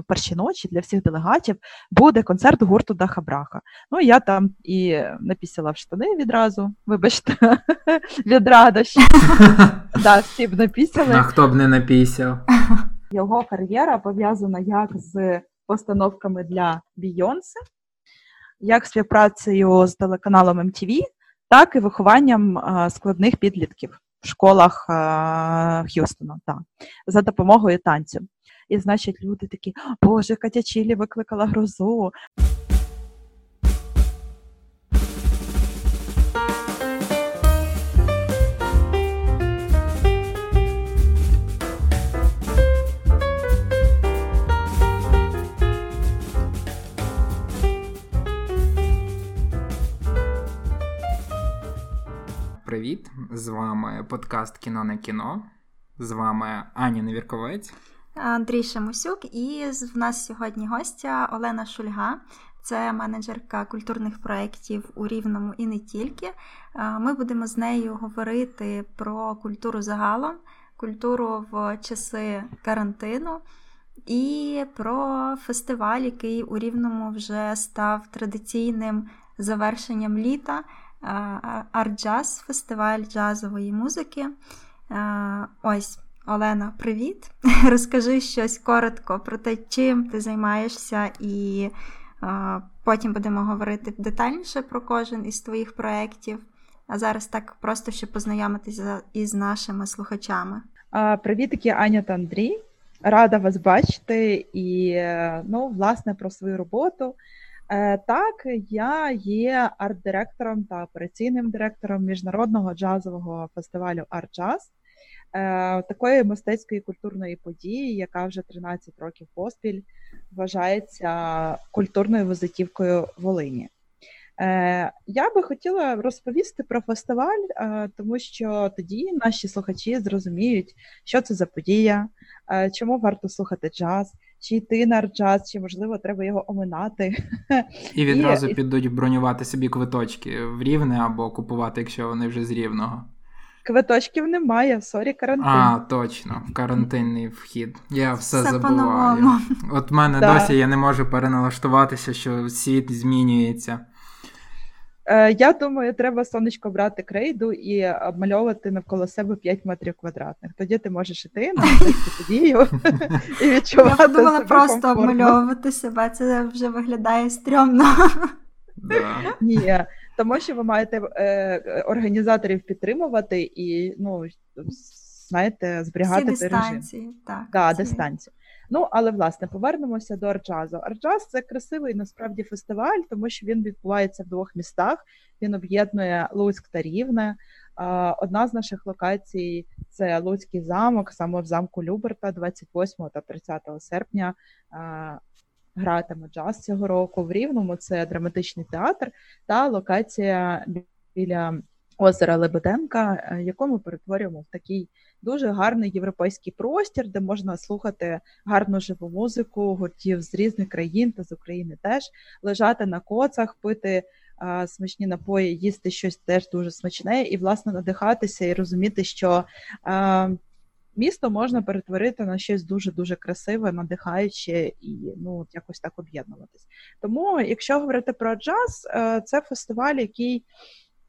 в першій ночі для всіх делегатів буде концерт гурту Даха Браха. Ну, я там і напісила в штани відразу, вибачте, від радощі. Да, всі б напісяли. А хто б не напісяв? Його кар'єра пов'язана як з постановками для Бійонсе, як співпрацею з телеканалом MTV, так і вихованням складних підлітків в школах Х'юстона так, за допомогою танцю. І, значить, люди такі, Боже, Катя Чілі викликала грозу. Привіт! З вами подкаст Кіно на кіно. З вами Аня Невірковець. Андрій Шамусюк, і в нас сьогодні гостя Олена Шульга, це менеджерка культурних проєктів у Рівному і не тільки. Ми будемо з нею говорити про культуру загалом, культуру в часи карантину і про фестиваль, який у Рівному вже став традиційним завершенням літа. Арт-джаз, фестиваль джазової музики. Ось Олена, привіт! Розкажи щось коротко про те, чим ти займаєшся, і а, потім будемо говорити детальніше про кожен із твоїх проєктів. А зараз так просто щоб познайомитися із нашими слухачами. Привіт, такі Аня та Андрій. Рада вас бачити і ну, власне про свою роботу. Е, так, я є арт-директором та операційним директором міжнародного джазового фестивалю «Арт-джаз», Е, такої мистецької культурної події, яка вже 13 років поспіль вважається культурною визитівкою Волині. Е, я би хотіла розповісти про фестиваль, е, тому що тоді наші слухачі зрозуміють, що це за подія, чому варто слухати джаз, чи йти на джаз, чи можливо треба його оминати. І відразу і... підуть бронювати собі квиточки в рівне або купувати, якщо вони вже з рівного. Квиточків немає, sorry, карантин. А, точно, карантинний вхід. Я все, все забуваю. От в мене да. досі я не можу переналаштуватися, що світ змінюється. Е, Я думаю, треба сонечко брати крейду і обмальовувати навколо себе 5 метрів квадратних. Тоді ти можеш іти на цю подію і відчувати. Я подумала просто обмальовувати себе, це вже виглядає стрьомно. Да. Ні, тому що ви маєте е, організаторів підтримувати і ну, знаєте, зберігати Всі дистанції, режим. так. Да, дистанцію. Ну, але власне повернемося до Арджазу. Арджаз це красивий насправді фестиваль, тому що він відбувається в двох містах. Він об'єднує Луцьк та Рівне. Одна з наших локацій це Луцький замок, саме в замку Люберта, 28 та 30 серпня гратиме джаз цього року в Рівному. Це драматичний театр та локація біля озера Лебеденка, е, яку ми перетворюємо в такий дуже гарний європейський простір, де можна слухати гарну живу музику, гуртів з різних країн та з України теж лежати на коцах, пити. Смачні напої, їсти щось теж дуже смачне, і, власне, надихатися і розуміти, що місто можна перетворити на щось дуже-дуже красиве, надихаюче і ну, якось так об'єднуватись. Тому, якщо говорити про джаз, е, це фестиваль, який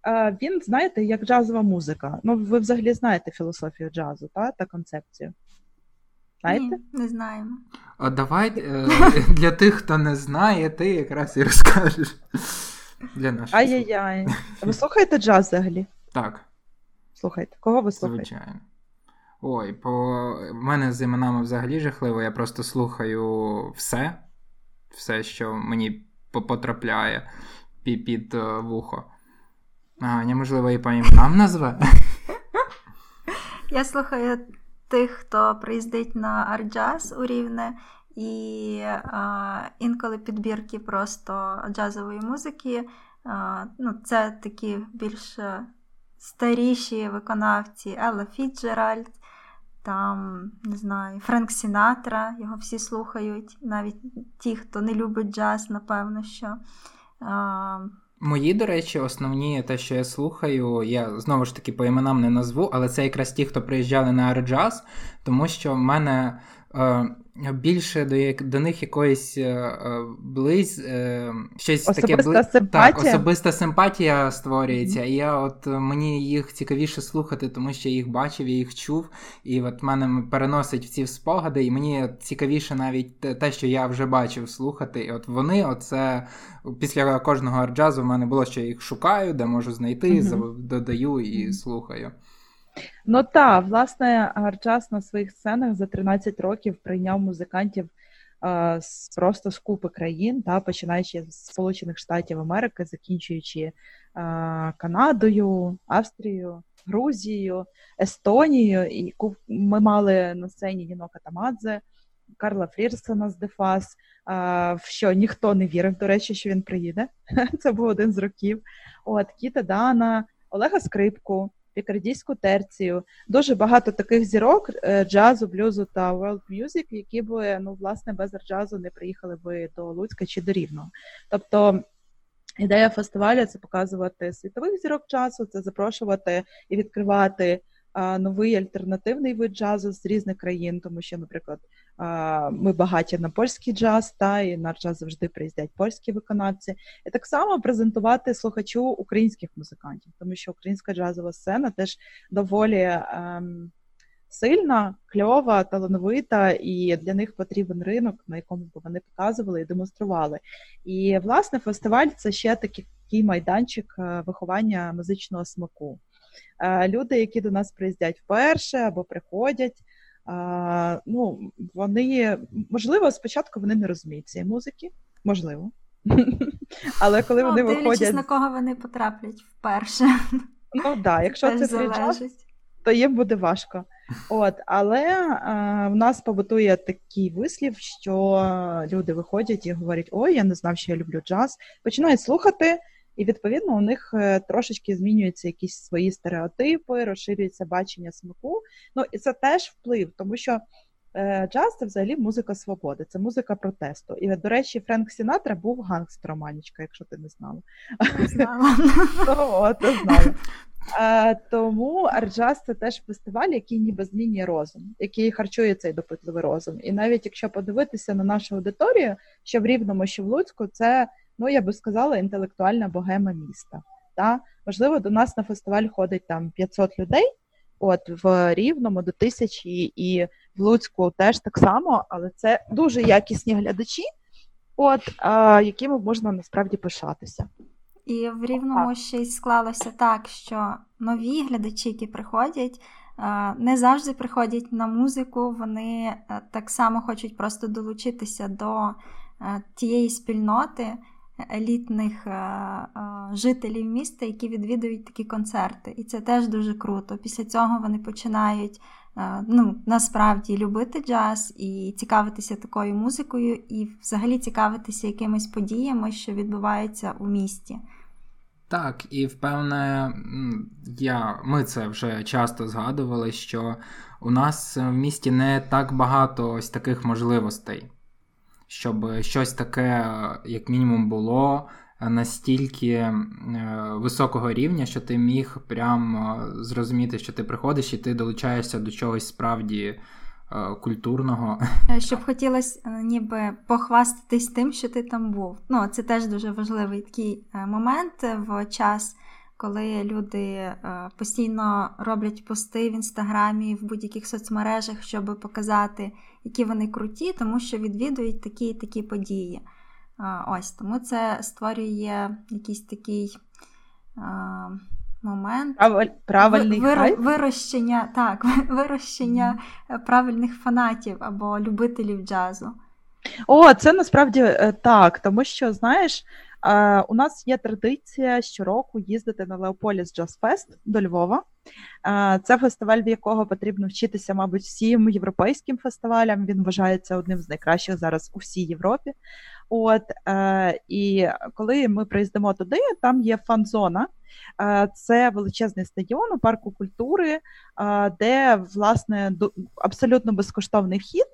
е, він, знаєте, як джазова музика. Ну, ви взагалі знаєте філософію джазу та, та концепцію. Знаєте? Ні, Не знаємо. А давай е, для тих, хто не знає, ти якраз і розкажеш. Для наших Ай-яй-яй. Ви слухаєте джаз взагалі? Так. Слухайте. Кого ви слухаєте? Звичайно. Ой, по в мене з іменами взагалі жахливо. Я просто слухаю все, все, що мені потрапляє під, uh, вухо. А, неможливо і по іменам назве. Я слухаю тих, хто приїздить на Art Jazz у Рівне, і а, інколи підбірки просто джазової музики. А, ну, Це такі більш старіші виконавці Елла Фіджеральд, там, не знаю, Френк Сінатра, його всі слухають, навіть ті, хто не любить джаз, напевно, що. Мої, до речі, основні те, що я слухаю, я знову ж таки по іменам не назву, але це якраз ті, хто приїжджали на Art Jazz, тому що в мене е, більше до до них якоїсь е, близь, щось особиста таке симпатія. Так, особиста симпатія створюється. Mm-hmm. І я от мені їх цікавіше слухати, тому що я їх бачив, я їх чув, і от мене переносить в ці спогади, і мені цікавіше навіть те, що я вже бачив слухати. І от вони, оце після кожного арджазу в мене було, що я їх шукаю, де можу знайти, mm-hmm. додаю і слухаю. Ну так, власне, Гарчас на своїх сценах за 13 років прийняв музикантів а, з просто з купи країн, та, починаючи з Сполучених Штатів Америки, закінчуючи а, Канадою, Австрією, Грузією, Естонією. І ми мали на сцені Ніно Катамадзе, Карла Фрірсона з Дефас, в що ніхто не вірив, до речі, що він приїде. Це був один з років. От Кіта Дана, Олега Скрипку пікардійську терцію. Дуже багато таких зірок е, джазу, блюзу та world music, які б ну, власне без джазу не приїхали би до Луцька чи до Рівного. Тобто. Ідея фестивалю це показувати світових зірок джазу, це запрошувати і відкривати новий альтернативний вид джазу з різних країн, тому що, наприклад, ми багаті на польський джаз, та і на джаз завжди приїздять польські виконавці, і так само презентувати слухачу українських музикантів, тому що українська джазова сцена теж доволі. Ем, Сильна, кльова, талановита, і для них потрібен ринок, на якому б вони показували і демонстрували. І власне фестиваль це ще такий майданчик е, виховання музичного смаку. Е, люди, які до нас приїздять вперше або приходять, ну, вони можливо, спочатку вони не розуміють цієї музики, можливо. Але коли ну, вони виходять... на кого вони потраплять вперше. Ну так, да, якщо це час, то їм буде важко. От, Але а, в нас побутує такий вислів, що люди виходять і говорять: Ой, я не знав, що я люблю джаз. Починають слухати, і відповідно у них е, трошечки змінюються якісь свої стереотипи, розширюється бачення смаку. Ну і це теж вплив, тому що е, джаз це взагалі музика свободи, це музика протесту. І, до речі, Френк Сінатра був гангстером, Анічка, якщо ти не знала. Не знала. Ну, знала. Е, тому Арджаз це теж фестиваль, який ніби змінює розум, який харчує цей допитливий розум. І навіть якщо подивитися на нашу аудиторію, що в Рівному, що в Луцьку, це ну я би сказала, інтелектуальна богема міста. Та? Можливо, до нас на фестиваль ходить там 500 людей, от в Рівному до тисячі, і в Луцьку теж так само, але це дуже якісні глядачі, от, а, якими можна насправді пишатися. І в Рівному ще й склалося так, що нові глядачі, які приходять, не завжди приходять на музику, вони е, так само хочуть просто долучитися до е, тієї спільноти елітних е, е, жителів міста, які відвідують такі концерти. І це теж дуже круто. Після цього вони починають е, ну, насправді любити джаз і цікавитися такою музикою, і взагалі цікавитися якимись подіями, що відбуваються у місті. Так, і впевне, я, ми це вже часто згадували, що у нас в місті не так багато ось таких можливостей щоб щось таке, як мінімум, було настільки е, високого рівня, що ти міг прям е, зрозуміти, що ти приходиш і ти долучаєшся до чогось справді. Е, культурного. Щоб хотілося ніби похвастатись тим, що ти там був. Ну, Це теж дуже важливий такий момент в час коли люди е, постійно роблять пости в інстаграмі, в будь-яких соцмережах, щоб показати, які вони круті, тому що відвідують такі і такі події. Ось тому це створює якийсь такий. Момент правильний вир, вирощення так, вирощення правильних фанатів або любителів джазу. О, це насправді е, так, тому що, знаєш, у нас є традиція щороку їздити на Leopolis Jazz Fest до Львова. Це фестиваль, в якого потрібно вчитися, мабуть, всім європейським фестивалям. Він вважається одним з найкращих зараз у всій Європі. От е, і коли ми приїздимо туди, там є фан-зона. Це величезний стадіон у парку культури, де власне абсолютно безкоштовний вхід.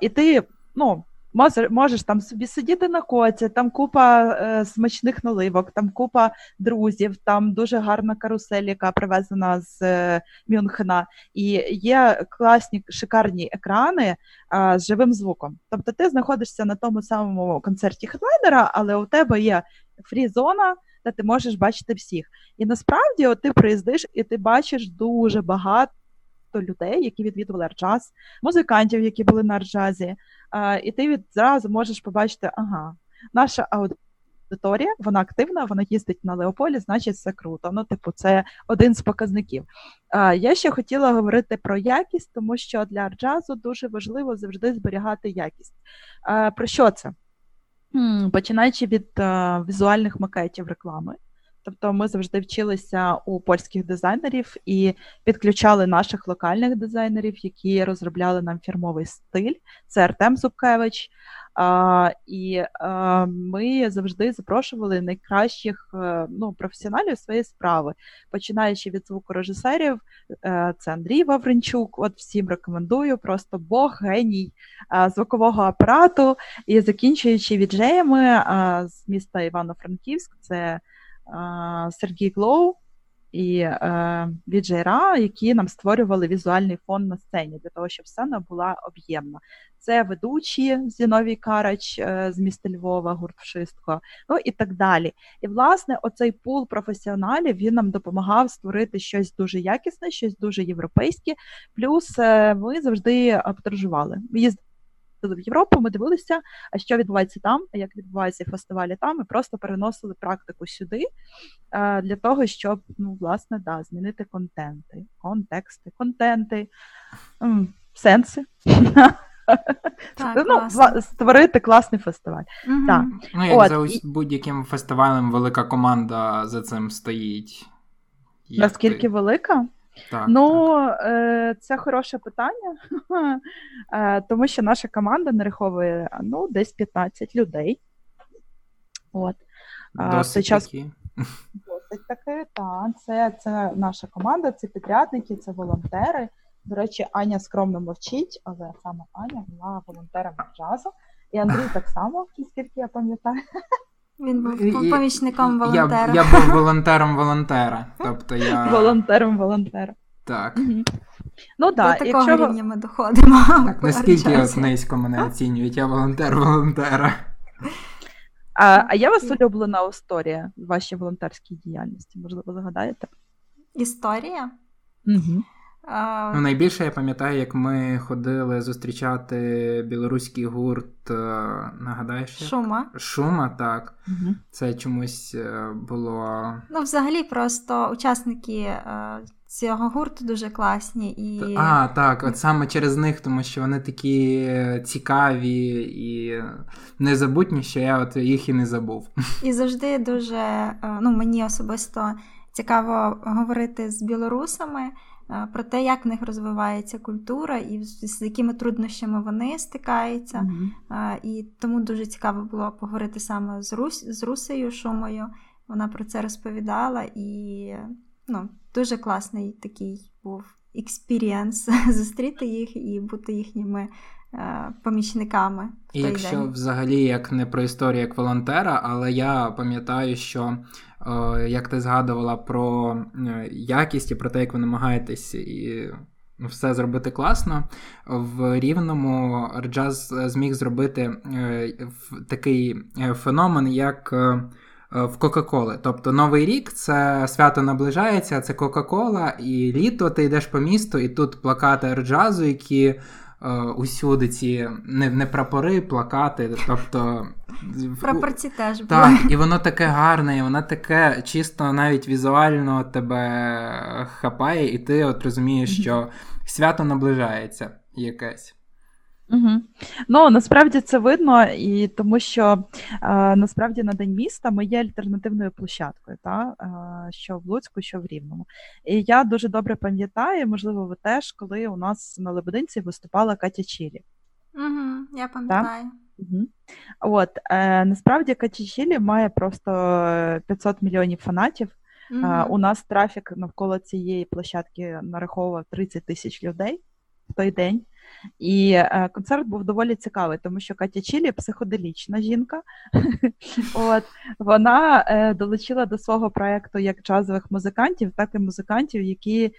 І ти ну, Можеш, можеш там собі сидіти на коці, там купа е, смачних наливок, там купа друзів, там дуже гарна карусель, яка привезена з е, Мюнхена, і є класні шикарні екрани е, з живим звуком. Тобто ти знаходишся на тому самому концерті хедлайнера, але у тебе є free-зона, де ти можеш бачити всіх. І насправді от ти приїздиш і ти бачиш дуже багато людей, які відвідували Art Jazz, музикантів, які були на Art Jazz і, і ти відразу можеш побачити, ага, наша аудиторія, вона активна, вона їздить на Леополі, значить, все круто. Ну, типу, це один з показників. Я ще хотіла говорити про якість, тому що для арджазу дуже важливо завжди зберігати якість. Про що це? Починаючи від візуальних макетів реклами. Тобто ми завжди вчилися у польських дизайнерів і підключали наших локальних дизайнерів, які розробляли нам фірмовий стиль. Це Артем Зубкевич. А, І а, ми завжди запрошували найкращих е, ну, професіоналів своєї справи, починаючи від звукорежисерів, е, це Андрій Вавренчук. От всім рекомендую, просто Бог, геній звукового апарату, і закінчуючи віджеями з міста Івано-Франківськ, це Сергій Глоу і е, Віджейра, які нам створювали візуальний фон на сцені для того, щоб сцена була об'ємна. Це ведучі Зіновій Карач е, з міста Львова, гурт Вшистко, ну і так далі. І власне, оцей пул професіоналів він нам допомагав створити щось дуже якісне, щось дуже європейське. Плюс е, ми завжди подорожували. В Європу, ми дивилися, а що відбувається там, як відбуваються фестивалі там. Ми просто переносили практику сюди а, для того, щоб ну, власне да, змінити контенти, контексти, контенти, м, сенси. Так, ну, Створити класний фестиваль. Угу. Так. Ну, як От, за і... будь-яким фестивалем велика команда за цим стоїть. Як Наскільки ти... велика? Так, Ну, так. це хороше питання, е, тому що наша команда нараховує ну, десь 15 людей. От. Досить час... такі. Досить таки, так. Це, це наша команда, це підрядники, це волонтери. До речі, Аня скромно мовчить, але саме Аня була волонтером джазу. І Андрій так само, наскільки я пам'ятаю. Він був помічником волонтера. Я я був волонтером волонтера. Тобто я... Волонтером волонтера. Так. Угу. Ну, да, До такого якщо... рівня ми доходимо. Так, Наскільки от низько мене оцінюють, я волонтер волонтера. А а у вас улюблена історія в вашій волонтерській діяльності? Можливо, згадаєте? Історія? Угу. А... Ну, Найбільше я пам'ятаю, як ми ходили зустрічати білоруський гурт. Е, нагадаєш? Шума. Шума, так. Угу. Це чомусь е, було. Ну, взагалі, просто учасники е, цього гурту дуже класні. і... А, так, от саме через них, тому що вони такі цікаві і незабутні, що я от їх і не забув. І завжди дуже ну, мені особисто цікаво говорити з білорусами. Про те, як в них розвивається культура і з якими труднощами вони стикаються. Mm-hmm. І тому дуже цікаво було поговорити саме з Рус, з Русею Шумою. Вона про це розповідала, і ну, дуже класний такий був experience зустріти їх і бути їхніми е, помічниками. І якщо день. взагалі як не про історію як волонтера, але я пам'ятаю, що як ти згадувала про е, якість і про те, як ви намагаєтесь і ну, все зробити класно. В рівному джаз зміг зробити е, такий феномен, як в Кока-Коли. Тобто Новий рік це свято наближається, це Кока-Кола, і літо ти йдеш по місту, і тут плакати джазу, які Е, усюди ці не не прапори, плакати. тобто... Прапорці теж були. Так, і воно таке гарне, і воно таке чисто навіть візуально тебе хапає, і ти от розумієш, що свято наближається якесь. Угу. Ну насправді це видно, і тому що е, насправді на день міста ми є альтернативною площадкою, та е, що в Луцьку, що в Рівному. І я дуже добре пам'ятаю, можливо, ви теж, коли у нас на Лебединці виступала Катя Чілі. Угу, Я пам'ятаю. Угу. От е, насправді Катя Чілі має просто 500 мільйонів фанатів. Угу. У нас трафік навколо цієї площадки нараховував 30 тисяч людей. в той день. І е, концерт був доволі цікавий, тому що Катя Чілі психоделічна жінка. От Вона е, долучила до свого проєкту як джазових музикантів, так і музикантів, які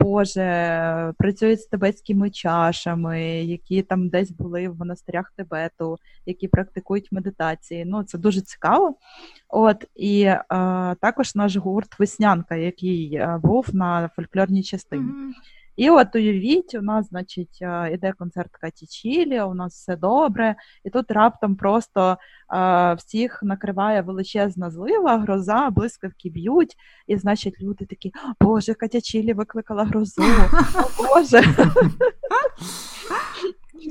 Боже, працюють з тибетськими чашами, які там десь були в монастирях Тибету, які практикують медитації. Ну, це дуже цікаво. От і е, також наш гурт Веснянка, який був на фольклорній частині. Mm-hmm. І от уявіть, у нас, значить, е, іде концерт Каті Чілі, у нас все добре, і тут раптом просто а, е, всіх накриває величезна злива, гроза, блискавки б'ють, і, значить, люди такі, Боже, Катя Чілі викликала грозу. О Боже.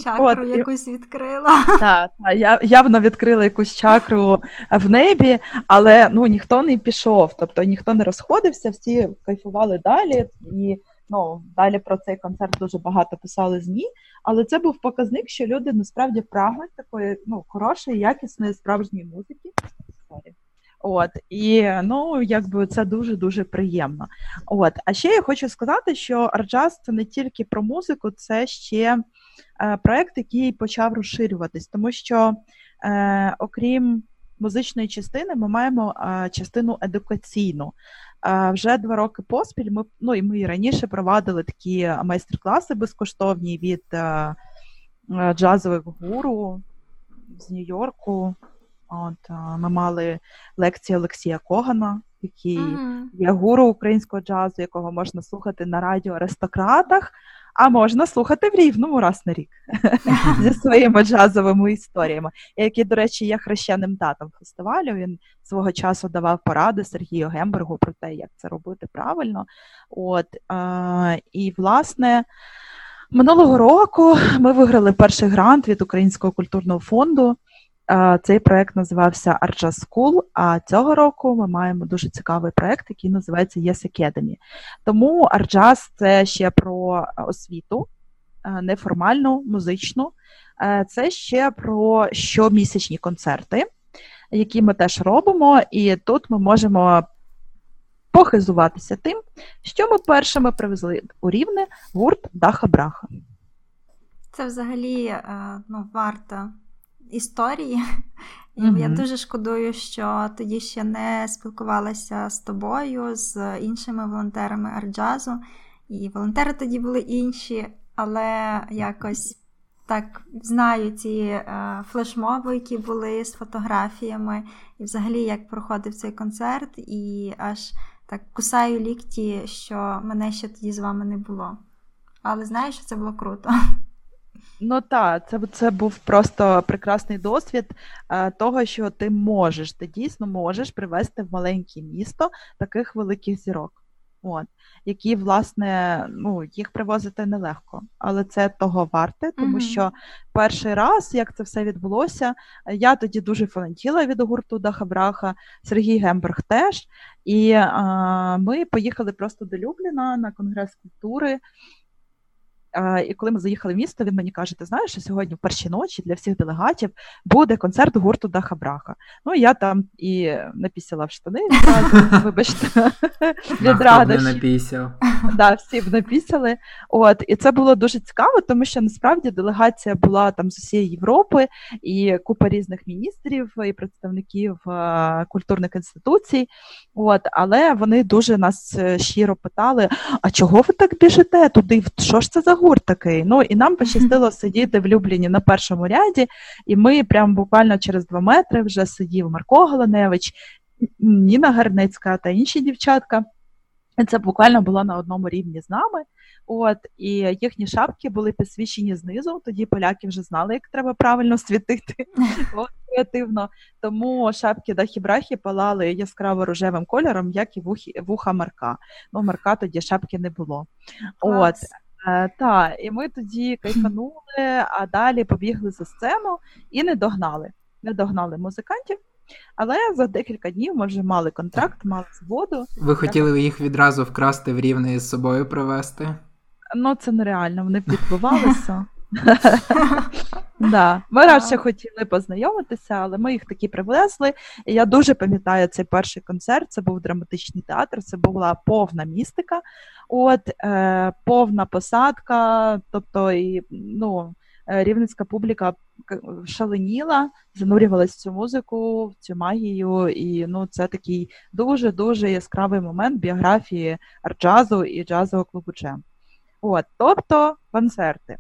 Чакру От, якусь відкрила. Так, та, я явно відкрила якусь чакру в небі, але ну ніхто не пішов, тобто ніхто не розходився, всі кайфували далі. і Ну, далі про цей концерт дуже багато писали змі, але це був показник, що люди насправді прагнуть такої ну, хорошої, якісної справжньої музики. От і ну якби це дуже дуже приємно. От, а ще я хочу сказати, що Арджаз це не тільки про музику, це ще е, проект, який почав розширюватись, тому що е, окрім музичної частини, ми маємо частину едукаційну. Вже два роки поспіль ми ну і ми і раніше провадили такі майстер-класи безкоштовні від джазових гуру з Нью-Йорку. От Ми мали лекції Олексія Когана, який mm-hmm. є гуру українського джазу, якого можна слухати на радіо Аристократах а можна слухати в рівному раз на рік зі своїми джазовими історіями, який, до речі, є хрещеним татом фестивалю. Він свого часу давав поради Сергію Гембергу про те, як це робити правильно. От, е, І, власне, минулого року ми виграли перший грант від Українського культурного фонду. Цей проект називався Arjas School, А цього року ми маємо дуже цікавий проект, який називається Yes Academy. Тому Arjas – це ще про освіту, неформальну, музичну. Це ще про щомісячні концерти, які ми теж робимо. І тут ми можемо похизуватися тим, що ми першими привезли у рівне гурт Даха Браха. Це взагалі е, ну, варто історії. І mm-hmm. я дуже шкодую, що тоді ще не спілкувалася з тобою, з іншими волонтерами арджазу. І волонтери тоді були інші, але якось так знаю ці е, флешмоби, які були з фотографіями, і взагалі як проходив цей концерт, і аж так кусаю лікті, що мене ще тоді з вами не було. Але знаєш, що це було круто. Ну так, це це був просто прекрасний досвід е, того, що ти можеш, ти дійсно можеш привести в маленьке місто таких великих зірок, от, які, власне, ну, їх привозити нелегко, але це того варте, тому mm-hmm. що перший раз, як це все відбулося, я тоді дуже фанатіла від гурту Дахабраха, Сергій Гемберг теж. І е, ми поїхали просто до Любліна на конгрес культури. І коли ми заїхали в місто, він мені каже: Ти знаєш, що сьогодні в першій ночі для всіх делегатів буде концерт гурту Даха Браха. Ну я там і напісяла в штани вибачте, від радощі. Да, всі б напісяли. От і це було дуже цікаво, тому що насправді делегація була там з усієї Європи і купа різних міністрів і представників культурних інституцій. От, але вони дуже нас е, щиро питали: а чого ви так біжите туди? Що ж це за гурт такий. Ну і нам пощастило сидіти в Любліні на першому ряді, і ми прямо буквально через два метри вже сидів Марко Галаневич, Ніна Гарнецька та інші дівчатка. Це буквально було на одному рівні з нами. От, І їхні шапки були підсвічені знизу. Тоді поляки вже знали, як треба правильно світити От, креативно. Тому шапки дахі-брахи палали яскраво рожевим кольором, як і вухи, вуха Марка. Ну, Марка тоді шапки не було. От. Е, так, і ми тоді кайфанули, а далі побігли за сцену і не догнали. Не догнали музикантів. Але за декілька днів ми вже мали контракт, мали згоду. Ви хотіли їх відразу вкрасти в рівне з собою привезти? Ну, це нереально, вони відбувалися. Да, Ми радше хотіли познайомитися, але ми їх таки привезли. І я дуже пам'ятаю цей перший концерт. Це був драматичний театр, це була повна містика, от е, повна посадка. Тобто, і ну, е, рівненська публіка шаленіла, занурювалась в цю музику, в цю магію. І ну, це такий дуже дуже яскравий момент біографії арт-джазу і джазового клубу. От, тобто концерти.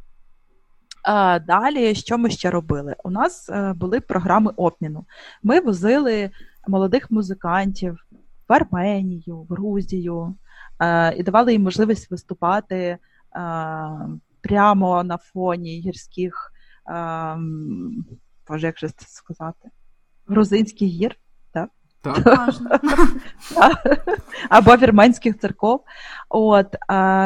А Далі, що ми ще робили? У нас е, були програми обміну. Ми возили молодих музикантів в Арменію, в Грузію е, і давали їм можливість виступати е, прямо на фоні гірських, боже, як же це сказати, грузинських гір. Або вірменських церков. От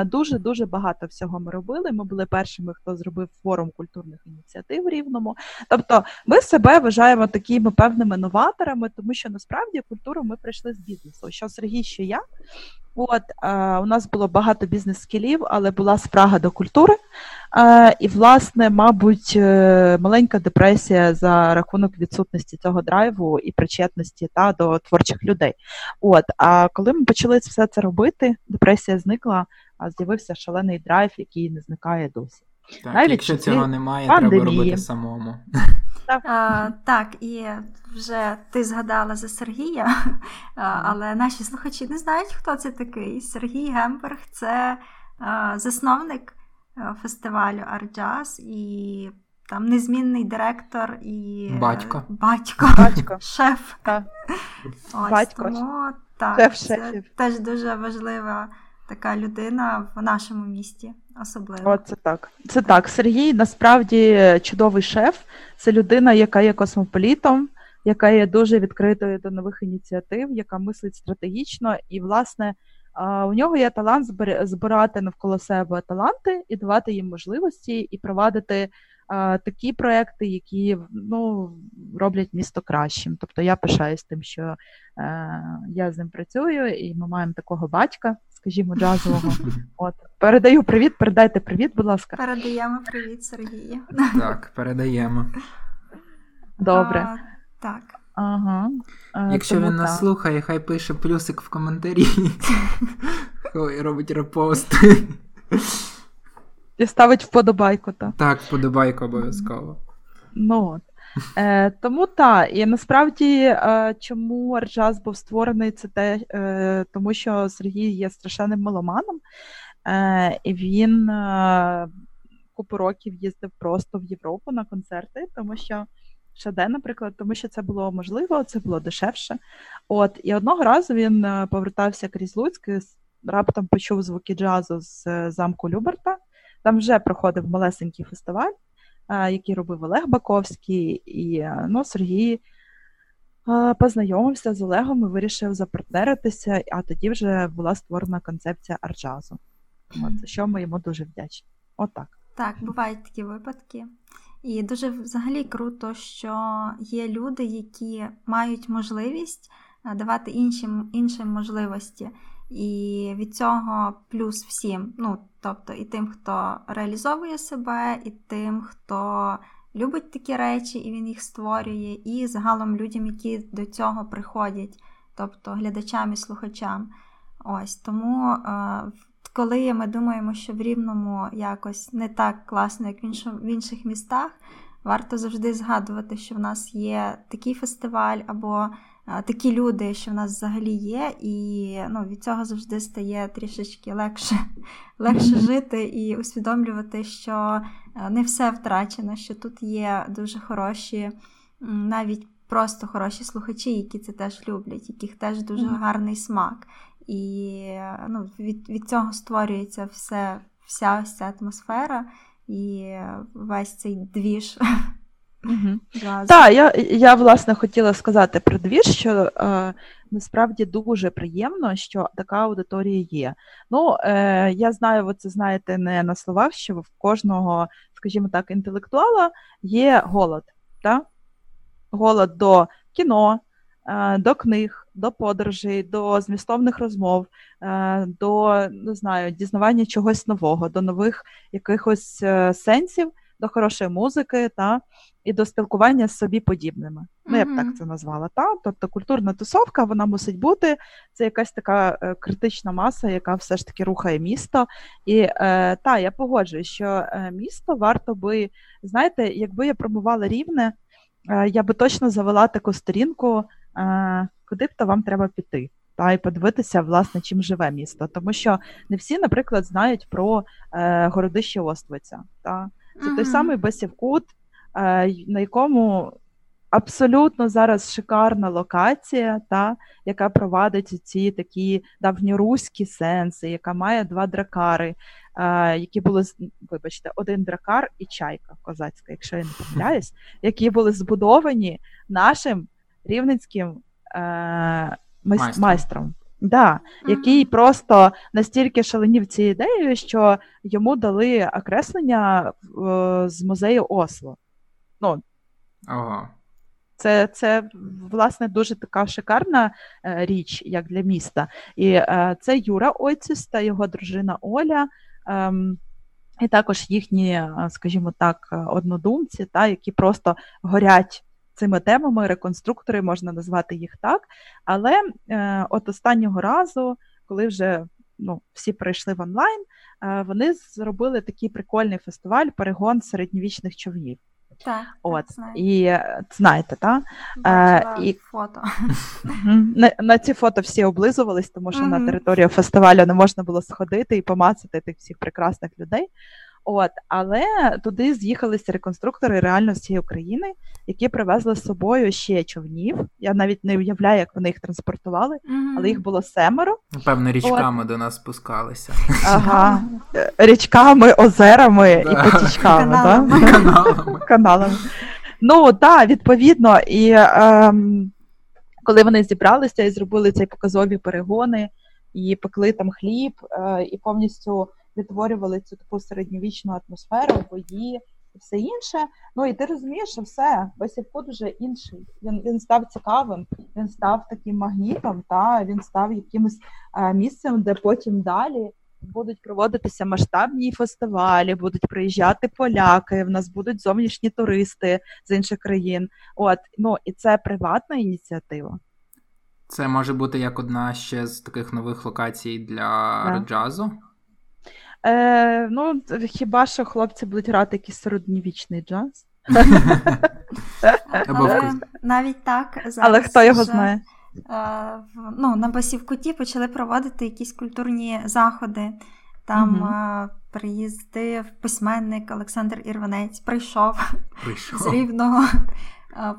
дуже дуже багато всього ми робили. Ми були першими, хто зробив форум культурних ініціатив в Рівному. Тобто, ми себе вважаємо такими певними новаторами, тому що насправді культуру ми прийшли з бізнесу. Що Сергій, що я. От у нас було багато бізнес-скілів, але була спрага до культури. І, власне, мабуть, е, маленька депресія за рахунок відсутності цього драйву і причетності та до творчих людей. От, а коли ми почали все це робити, депресія зникла, а з'явився шалений драйв, який не зникає досі. Так, Навіть Якщо цього немає, пандемії. треба робити самому. Так. А, так, і вже ти згадала за Сергія, але наші слухачі не знають, хто це такий. Сергій Гемберг це засновник фестивалю Арджаз і там незмінний директор і батько, батько, батько. шеф. Ось, батько. Тому так, шеф це теж дуже важлива така людина в нашому місті. Особливо. О, це так. Це так. Сергій насправді чудовий шеф. Це людина, яка є космополітом, яка є дуже відкритою до нових ініціатив, яка мислить стратегічно, і, власне, у нього є талант збирати навколо себе таланти і давати їм можливості, і провадити такі проекти, які ну, роблять місто кращим. Тобто я пишаюсь тим, що е, я з ним працюю, і ми маємо такого батька, скажімо, джазового. От передаю привіт, передайте привіт, будь ласка. Передаємо привіт, Сергію. Так, передаємо. Добре. А, так. Ага. А, Якщо він так. нас слухає, хай пише плюсик в коментарі. Ой, робить репост. І ставить вподобайку, так. Так, вподобайку обов'язково. Ну от. Е, Тому так, і насправді, е, чому Арджаз був створений, це те, е, тому що Сергій є страшенним меломаном, е, і він е, купу років їздив просто в Європу на концерти, тому що. Шаде, наприклад, тому що це було можливо, це було дешевше. От, І одного разу він е, повертався крізь Луцьк, раптом почув звуки джазу з е, замку Люберта. Там вже проходив малесенький фестиваль, який робив Олег Баковський, і ну, Сергій познайомився з Олегом і вирішив запартнеритися, а тоді вже була створена концепція арджазу. От, що ми йому дуже вдячні. Отак. Так, бувають такі випадки. І дуже взагалі круто, що є люди, які мають можливість давати іншим іншим можливості. І від цього плюс всім. Ну, тобто і тим, хто реалізовує себе, і тим, хто любить такі речі, і він їх створює, і загалом людям, які до цього приходять, тобто глядачам і слухачам. Ось тому, е, коли ми думаємо, що в Рівному якось не так класно, як в інших містах, варто завжди згадувати, що в нас є такий фестиваль або такі люди, що в нас взагалі є, і ну, від цього завжди стає трішечки легше легше жити і усвідомлювати, що е, не все втрачено, що тут є дуже хороші, навіть просто хороші слухачі, які це теж люблять, яких теж дуже гарний смак. І ну, від від цього створюється все, вся ось ця атмосфера і весь цей двіж Угу. Так, я я власне хотіла сказати про двір, що е, насправді дуже приємно, що така аудиторія є. Ну, е, я знаю, ви це знаєте не на словах, що в кожного, скажімо так, інтелектуала є голод. Так? Голод до кіно, е, до книг, до подорожей, до змістовних розмов, е, до не знаю, дізнавання чогось нового, до нових якихось е, сенсів до хорошої музики та і до спілкування з собі подібними. Ну, я б так це назвала. Та? Тобто культурна тусовка вона мусить бути. Це якась така е, критична маса, яка все ж таки рухає місто. І е, та, я погоджуюсь, що е, місто варто би, знаєте, якби я промувала рівне, е, я би точно завела таку сторінку, е, куди б то вам треба піти. Та й подивитися, власне, чим живе місто. Тому що не всі, наприклад, знають про е, городище Оствиця. Та? Це mm-hmm. той самий Басівкут, е, на якому абсолютно зараз шикарна локація, та, яка провадить ці такі давньоруські сенси, яка має два дракари, е, які були вибачте, один дракар і чайка козацька, якщо я не помиляюсь, які були збудовані нашим рівненським е, майстром. майстром. Да, mm-hmm. Який просто настільки шаленів цією ідеєю, що йому дали окреслення е, з музею Осло. Ну, ага. Це, це власне, дуже така шикарна е, річ, як для міста. І е, це Юра Ойціс та його дружина Оля. Е, і також їхні, е, скажімо так, однодумці, та, які просто горять цими темами, реконструктори, можна назвати їх так. Але е, от останнього разу, коли вже ну, всі прийшли в онлайн, е, вони зробили такий прикольний фестиваль перегон середньовічних човнів. Так, От, так, знаю. І е, знаєте, так? Бачила е, і... фото. На, на ці фото всі облизувались, тому що mm-hmm. на територію фестивалю не можна було сходити і помацати тих всіх прекрасних людей. От, Але туди з'їхалися реконструктори реально з цієї України, які привезли з собою ще човнів. Я навіть не уявляю, як вони їх транспортували, mm-hmm. але їх було семеро. Певно, річками От. до нас спускалися. Ага, Річками, озерами да. і потічками. Каналами. Да? Каналами. Каналами. Ну так, відповідно, і ем, коли вони зібралися і зробили ці показові перегони, і пекли там хліб, е, і повністю відтворювали цю таку середньовічну атмосферу, бої і все інше. Ну і ти розумієш, що все, весь Івкут вже інший. Він він став цікавим, він став таким магнітом, та він став якимось а, місцем, де потім далі. Будуть проводитися масштабні фестивалі, будуть приїжджати поляки. В нас будуть зовнішні туристи з інших країн. От ну і це приватна ініціатива. Це може бути як одна ще з таких нових локацій для yeah. джазу. Е, Ну, хіба що хлопці будуть грати якийсь середньовічний джаз? Але навіть так. Зараз Але хто його вже, знає? Е, ну, На Басівкуті почали проводити якісь культурні заходи. Там угу. е, приїздив письменник Олександр Ірванець, прийшов, прийшов. з Рівного.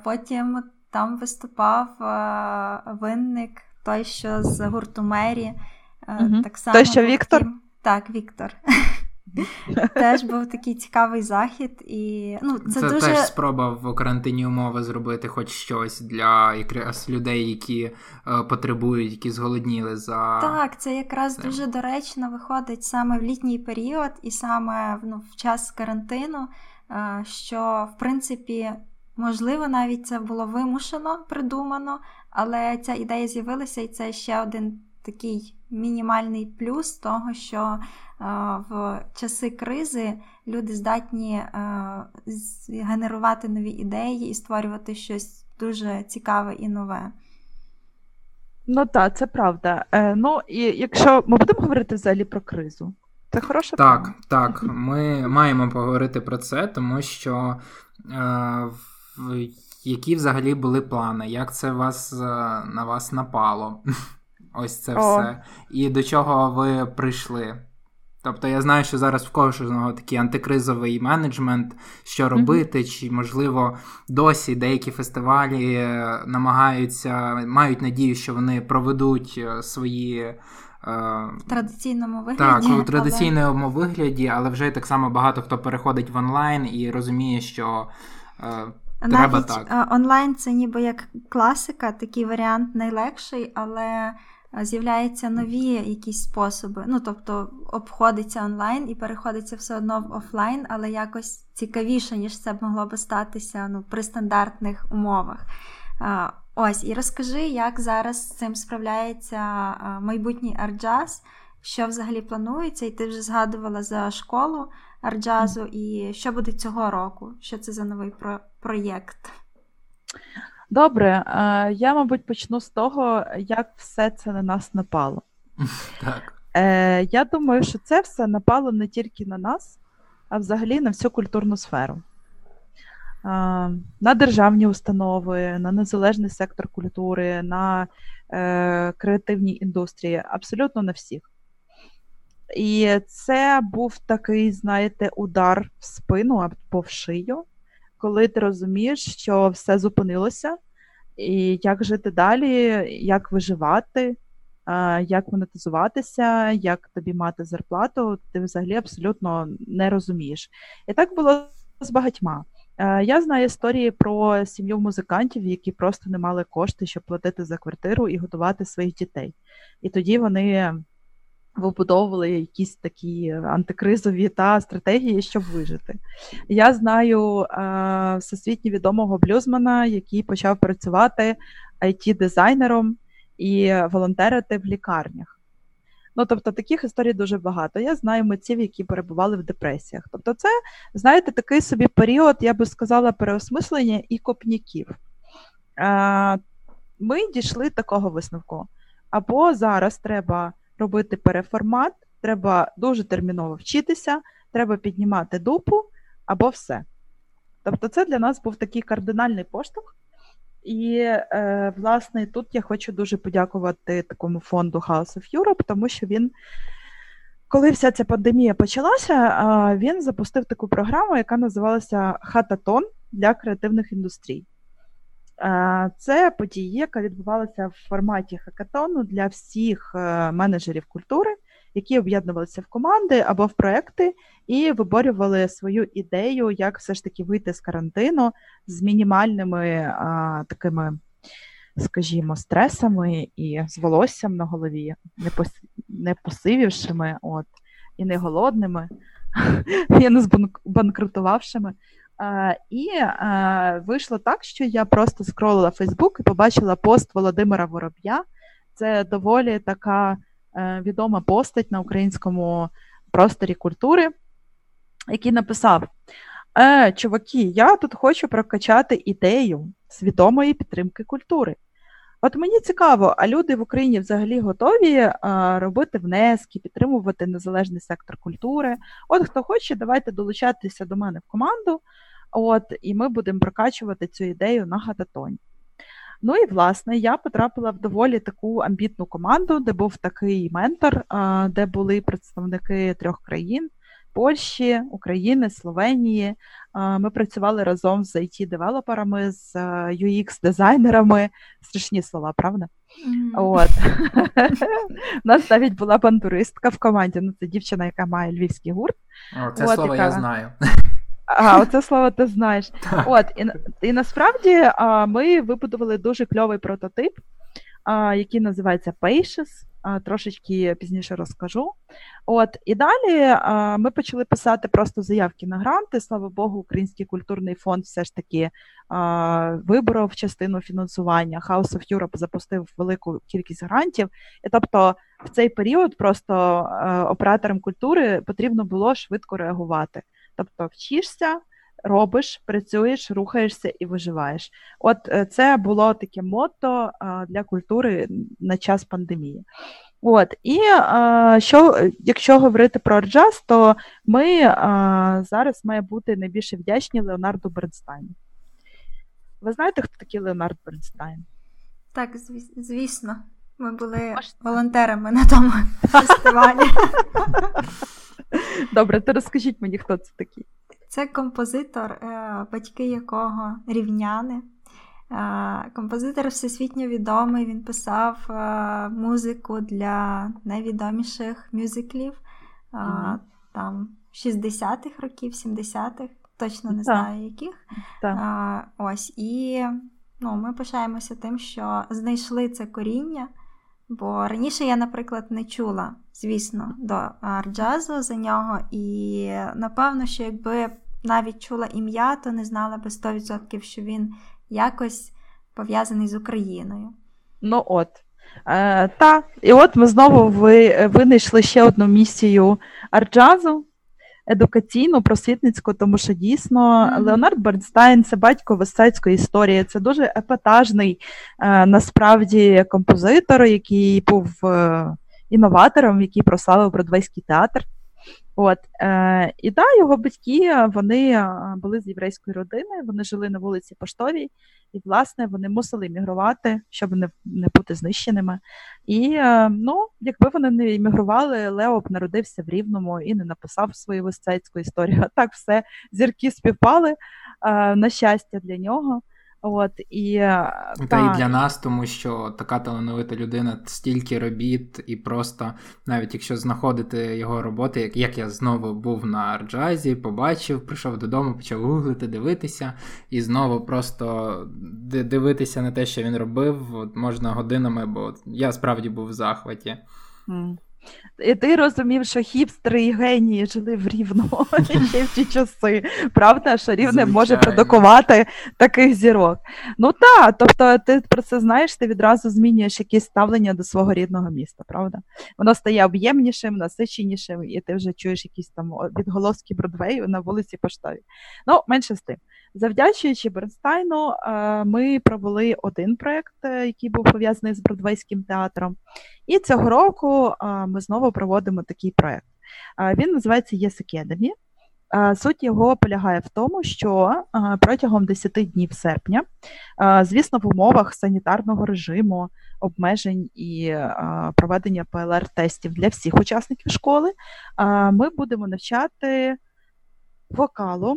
Потім там виступав е, винник, той, що з гурту Мері. Угу. Так само Той, що Віктор? Так, Віктор. Теж був такий цікавий захід, і ну це, це дуже... теж спроба в карантинні умови зробити хоч щось для якраз людей, які е, потребують, які зголодніли за так. Це якраз цим. дуже доречно виходить саме в літній період, і саме ну, в час карантину, е, що в принципі можливо навіть це було вимушено, придумано, але ця ідея з'явилася, і це ще один такий мінімальний плюс того, що е, в часи кризи люди здатні е, генерувати нові ідеї і створювати щось дуже цікаве і нове. Ну так, це правда. Е, Ну і якщо ми будемо говорити взагалі про кризу, це хороша Так, тема. так. Ми маємо поговорити про це, тому що е, які взагалі були плани, як це вас на вас напало? Ось це О. все. І до чого ви прийшли. Тобто я знаю, що зараз в кожного такий антикризовий менеджмент, що робити, mm-hmm. чи, можливо, досі деякі фестивалі е, намагаються, мають надію, що вони проведуть е, свої. Е, в традиційному вигляді. Так, у традиційному але... вигляді, але вже так само багато хто переходить в онлайн і розуміє, що треба Навіть так. онлайн це ніби як класика, такий варіант найлегший, але з'являються нові якісь способи. Ну, тобто обходиться онлайн і переходиться все одно в офлайн, але якось цікавіше, ніж це могло би статися ну, при стандартних умовах. Ось, і розкажи, як зараз з цим справляється майбутній арджаз, що взагалі планується, і ти вже згадувала за школу арджазу, і що буде цього року? Що це за новий про- проєкт? Добре, е, я, мабуть, почну з того, як все це на нас напало. Так. Е, Я думаю, що це все напало не тільки на нас, а взагалі на всю культурну сферу. Е, на державні установи, на незалежний сектор культури, на е, креативні індустрії, абсолютно на всіх. І це був такий, знаєте, удар в спину або в шию, коли ти розумієш, що все зупинилося, і як жити далі, як виживати, як монетизуватися, як тобі мати зарплату, ти взагалі абсолютно не розумієш. І так було з багатьма. Я знаю історії про сім'ю музикантів, які просто не мали кошти, щоб платити за квартиру і готувати своїх дітей. І тоді вони вибудовували якісь такі антикризові та стратегії, щоб вижити. Я знаю е, всесвітньо відомого блюзмана, який почав працювати it дизайнером і волонтерити в лікарнях. Ну, тобто, таких історій дуже багато. Я знаю митців, які перебували в депресіях. Тобто, це, знаєте, такий собі період, я би сказала, переосмислення і копняків. Е, ми дійшли такого висновку. Або зараз треба робити переформат, треба дуже терміново вчитися, треба піднімати дупу або все. Тобто, це для нас був такий кардинальний поштовх. І, е, власне, тут я хочу дуже подякувати такому фонду House of Europe, тому що він, коли вся ця пандемія почалася, він запустив таку програму, яка називалася Хататон для креативних індустрій. Це подія, яка відбувалася в форматі хакатону для всіх е, менеджерів культури, які об'єднувалися в команди або в проекти і виборювали свою ідею, як все ж таки вийти з карантину з мінімальними а, такими, скажімо, стресами і з волоссям на голові, не, пос... посивівшими, от, і не голодними, і не збанкрутувавшими. І вийшло так, що я просто скролила Фейсбук і побачила пост Володимира Вороб'я. Це доволі така е, відома постать на українському просторі культури, який написав: е, Чуваки, я тут хочу прокачати ідею свідомої підтримки культури. От мені цікаво, а люди в Україні взагалі готові а, робити внески, підтримувати незалежний сектор культури. От хто хоче, давайте долучатися до мене в команду. От, І ми будемо прокачувати цю ідею на гататоні. Ну і власне я потрапила в доволі таку амбітну команду, де був такий ментор, де були представники трьох країн: Польщі, України, Словенії. Ми працювали разом з it девелоперами з UX-дизайнерами. Страшні слова, правда? Mm. От. У нас навіть була бандуристка в команді. Ну, Це дівчина, яка має львівський гурт. О, Це От, слово яка... я знаю. А, оце слово ти знаєш. От, І і насправді а, ми вибудували дуже кльовий прототип, а, який називається Pages. А, трошечки пізніше розкажу. От, І далі а, ми почали писати просто заявки на гранти. Слава Богу, Український культурний фонд все ж таки а, виборов частину фінансування. House of Europe запустив велику кількість грантів. І тобто в цей період просто а, операторам культури потрібно було швидко реагувати. Тобто вчишся, робиш, працюєш, рухаєшся і виживаєш. От е, це було таке мото для культури на час пандемії. От, І що, якщо говорити про джаз, то ми зараз має бути найбільше вдячні Леонарду Бернстайну. Ви знаєте, хто такий Леонард Бернстайн? Так, звісно. Ми були волонтерами на тому фестивалі. Добре, то розкажіть мені, хто це такий. Це композитор, е, батьки якого рівняни. Е, композитор всесвітньо відомий, він писав е, музику для найвідоміших мюзиклів mm-hmm. там 60-х років, 70-х, точно не знаю яких. Так. Ось, І ну, ми пишаємося тим, що знайшли це коріння. Бо раніше я, наприклад, не чула, звісно, до арджазу за нього, і напевно, що якби навіть чула ім'я, то не знала би 100%, що він якось пов'язаний з Україною. Ну от. Е, Та, і от ми знову ви, винайшли ще одну місію Art Jazz у едукаційну, просвітницьку, тому що дійсно. Леонард Бернстайн це батько вестсайдської історії. Це дуже епатажний е, насправді композитор, який був е, інноватором, який прославив Бродвейський театр. От, е, І да, його батьки вони е, були з єврейської родини, вони жили на вулиці Поштовій, і, власне, вони мусили мігрувати, щоб не не бути знищеними. І е, ну, якби вони не іммігрували, Лео б народився в Рівному і не написав свою вестсайдську історію. А так все зірки співпали е, на щастя для нього. От і та, та і для нас, тому що така талановита людина стільки робіт, і просто навіть якщо знаходити його роботи, як як я знову був на арджазі, побачив, прийшов додому, почав гуглити, дивитися, і знову просто дивитися на те, що він робив, от можна годинами, бо я справді був в захваті. Mm. І ти розумів, що хіпстери і генії жили в Рівному ще в ті часи. Правда, що Рівне Звичайно. може продукувати таких зірок. Ну так, тобто ти про це знаєш, ти відразу змінюєш якісь ставлення до свого рідного міста, правда? Воно стає об'ємнішим, насиченішим, і ти вже чуєш якісь там відголоски Бродвею на вулиці Поштові. Ну, менше з тим. Завдячуючи Бернстайну, е, ми провели один проєкт, е, який був пов'язаний з Бродвейським театром. І цього року е, ми знову проводимо такий проєкт. Він називається Yes Academy. Суть його полягає в тому, що протягом 10 днів серпня, звісно, в умовах санітарного режиму, обмежень і проведення ПЛР-тестів для всіх учасників школи, ми будемо навчати вокалу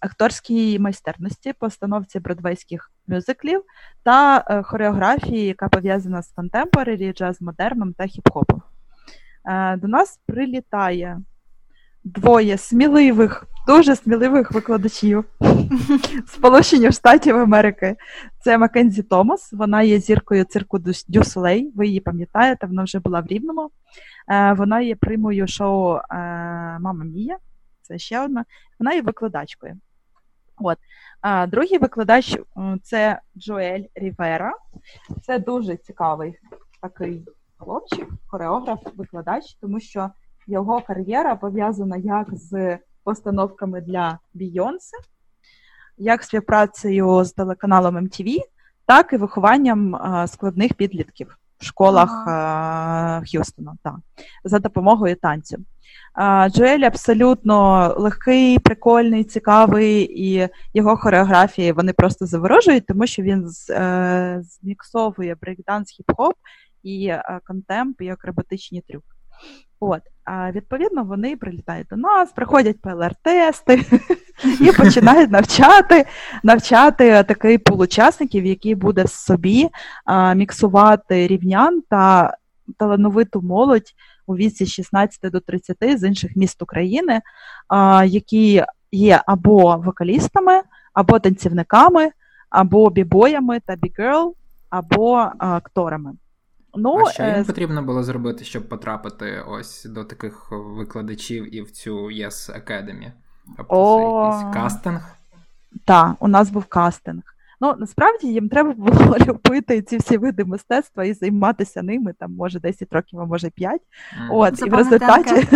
акторській майстерності, постановці бродвейських мюзиклів та е, хореографії, яка пов'язана з контемпорарі, джаз-модерном та хіп-хопом. Е, до нас прилітає двоє сміливих, дуже сміливих викладачів Сполучених Штатів Америки. Це Маккензі Томас, вона є зіркою цирку Дюсулей. Ви її пам'ятаєте, вона вже була в Рівному. Е, вона є примою шоу Мама Мія це ще одна. Вона є викладачкою. От. А Другий викладач це Джоель Рівера. Це дуже цікавий такий хлопчик, хореограф, викладач, тому що його кар'єра пов'язана як з постановками для Бійонсе, як співпрацею з телеканалом MTV, так і вихованням складних підлітків в школах ага. Х'юстона так, за допомогою танцю. Джоель абсолютно легкий, прикольний, цікавий, і його хореографії вони просто заворожують, тому що він е, зміксовує брейкданс, хіп-хоп і е, контемп, і акробатичні трюки. От, а відповідно, вони прилітають до нас, приходять ПЛР-тести і починають навчати навчати такий пул учасників, який буде собі а, міксувати рівнян та талановиту молодь у віці 16 до 30 з інших міст України, які є або вокалістами, або танцівниками, або бібоями та бігерл, або акторами. Ну, А що їм е... потрібно було зробити, щоб потрапити ось до таких викладачів і в цю Yes Academy? Тобто О... це якийсь кастинг? Так, у нас був кастинг. Ну, насправді їм треба було любити ці всі види мистецтва і займатися ними, там, може, 10 років, а може 5. Mm. От, і в результаті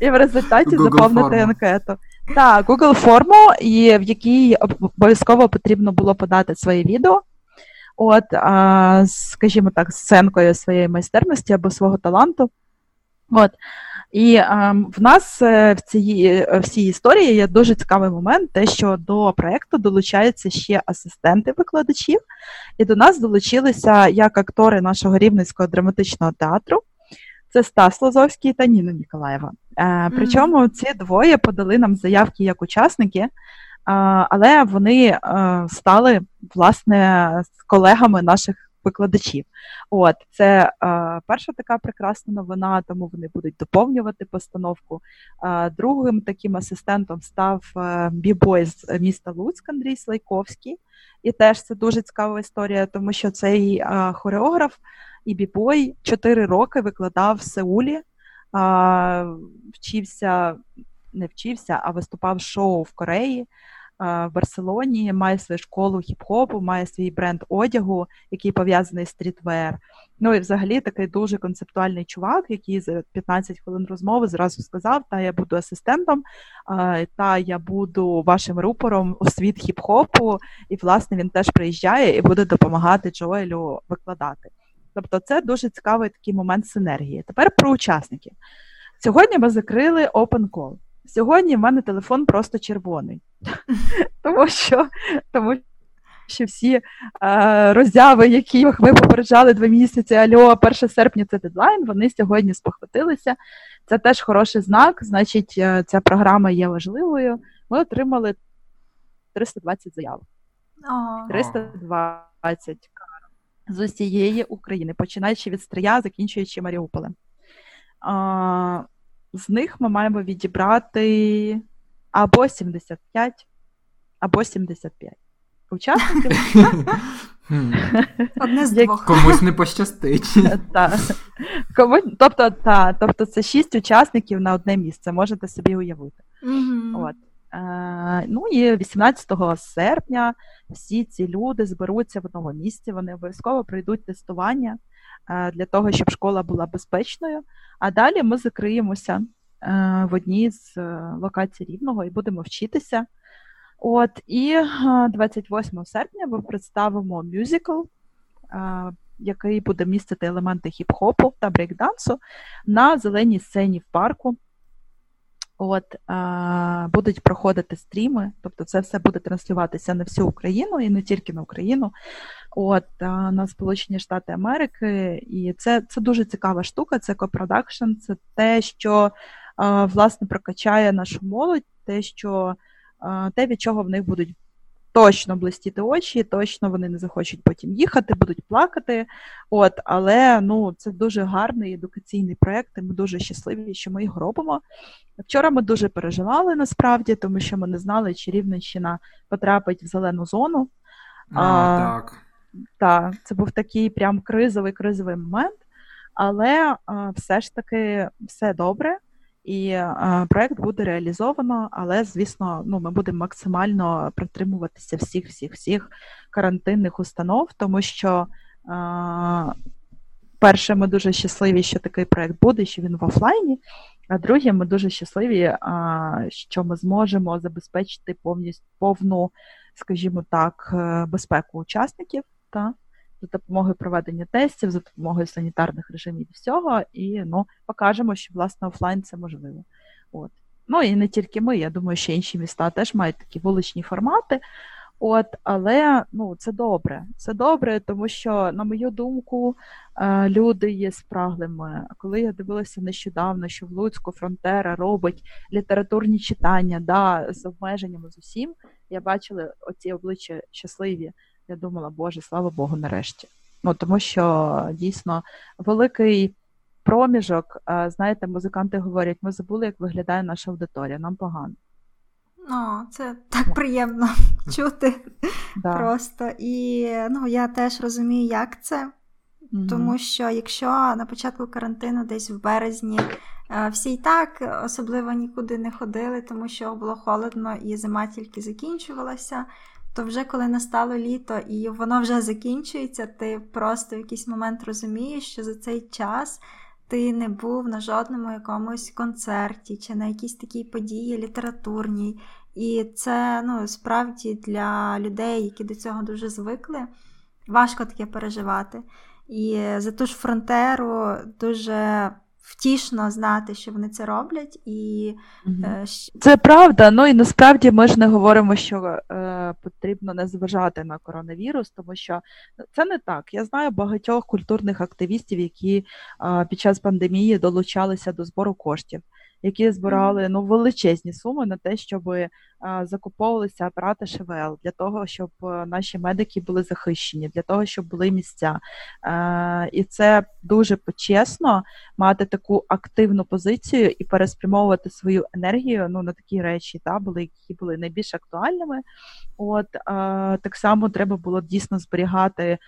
і в результаті заповнити анкету. Так, Google форму, і в якій обов'язково потрібно було подати своє відео. От, а, скажімо так, сценкою своєї майстерності або свого таланту. От. І е, в нас е, в цій в цій історії є дуже цікавий момент, те, що до проєкту долучаються ще асистенти викладачів, і до нас долучилися як актори нашого рівненського драматичного театру. Це Стас Лозовський та Ніна Ніколаєва. Е, Причому ці двоє подали нам заявки як учасники, але вони е, стали власне колегами наших викладачів. От це е, перша така прекрасна новина, тому вони будуть доповнювати постановку. Е, другим таким асистентом став бібой з міста Луцьк Андрій Слайковський. І теж це дуже цікава історія, тому що цей хореограф і бібой чотири роки викладав в Сеулі, вчився, не вчився, а виступав в шоу в Кореї. В Барселоні, має свою школу хіп-хопу, має свій бренд одягу, який пов'язаний з стрітвер. Ну і взагалі такий дуже концептуальний чувак, який за 15 хвилин розмови зразу сказав: Та я буду асистентом, та я буду вашим рупором у світ хіп-хопу. І, власне, він теж приїжджає і буде допомагати Джоелю викладати. Тобто, це дуже цікавий такий момент синергії. Тепер про учасників. Сьогодні ми закрили open call. Сьогодні в мене телефон просто червоний, тому що тому що всі е, розяви, які ми попереджали два місяці, альо, 1 серпня це дедлайн, вони сьогодні спохватилися. Це теж хороший знак, значить, е, ця програма є важливою. Ми отримали 320 заяв. 320 з усієї України, починаючи від Стрия, закінчуючи Маріуполем. З них ми маємо відібрати або 75, або 75 учасників. Одне з двох. Комусь не пощастить. Тобто, та, тобто це шість учасників на одне місце, можете собі уявити. От. Е, ну і 18 серпня всі ці люди зберуться в одному місці, вони обов'язково пройдуть тестування е, для того, щоб школа була безпечною. А далі ми закриємося в одній з локацій рівного і будемо вчитися. От і 28 серпня ми представимо мюзикл, який буде містити елементи хіп-хопу та брейкдансу на зеленій сцені в парку. От Будуть проходити стріми, тобто це все буде транслюватися на всю Україну і не тільки на Україну, от на Сполучені Штати Америки. І це це дуже цікава штука. Це копродакшн, це те, що власне прокачає нашу молодь, те, що те, від чого в них будуть точно блистіти очі, точно вони не захочуть потім їхати, будуть плакати. От, Але ну, це дуже гарний едукаційний проєкт, і ми дуже щасливі, що ми його робимо. Вчора ми дуже переживали насправді, тому що ми не знали, чи Рівненщина потрапить в зелену зону. А, а, Так, Так, це був такий прям кризовий кризовий момент, але а, все ж таки все добре і е, проект буде реалізовано, але звісно, ну ми будемо максимально притримуватися всіх, всіх, всіх карантинних установ, тому що. Е, Перше, ми дуже щасливі, що такий проект буде, що він в офлайні. А друге, ми дуже щасливі, що ми зможемо забезпечити повністю повну, скажімо так, е, безпеку учасників. Та? За допомогою проведення тестів, за допомогою санітарних режимів всього, і ну, покажемо, що власне офлайн це можливо. От. Ну і не тільки ми, я думаю, що інші міста теж мають такі вуличні формати. От, Але ну, це добре. Це добре, тому що, на мою думку, е, люди є спраглими. Коли я дивилася нещодавно, що в Луцьку Фронтера робить літературні читання да, з обмеженнями з усім, я бачила оці обличчя щасливі я думала, Боже, слава Богу, нарешті. Ну тому що дійсно великий проміжок. Знаєте, музиканти говорять, ми забули, як виглядає наша аудиторія, нам погано. Ну, це так приємно чути да. просто. І ну, я теж розумію, як це. mm Тому що якщо на початку карантину, десь в березні, всі й так особливо нікуди не ходили, тому що було холодно і зима тільки закінчувалася то вже коли настало літо і воно вже закінчується, ти просто в якийсь момент розумієш, що за цей час ти не був на жодному якомусь концерті чи на якійсь такій події літературній. І це ну, справді для людей, які до цього дуже звикли, важко таке переживати. І за ту ж фронтеру дуже втішно знати, що вони це роблять, і е, це правда. Ну і насправді ми ж не говоримо, що е, потрібно не зважати на коронавірус, тому що це не так. Я знаю багатьох культурних активістів, які е, під час пандемії долучалися до збору коштів які збирали ну величезні суми на те, щоб закуповувалися апарати ШВЛ для того, щоб наші медики були захищені, для того, щоб були місця. І це дуже почесно мати таку активну позицію і переспрямовувати свою енергію ну, на такі речі, та були які були найбільш актуальними. От так само треба було дійсно зберігати.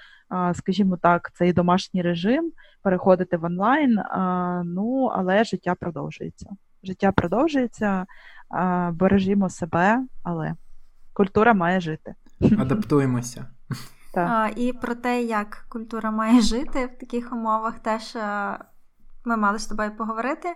Скажімо так, цей домашній режим переходити в онлайн, ну але життя продовжується життя продовжується, бережімо себе, але культура має жити. Адаптуємося. Так. І про те, як культура має жити в таких умовах, теж ми мали з тобою поговорити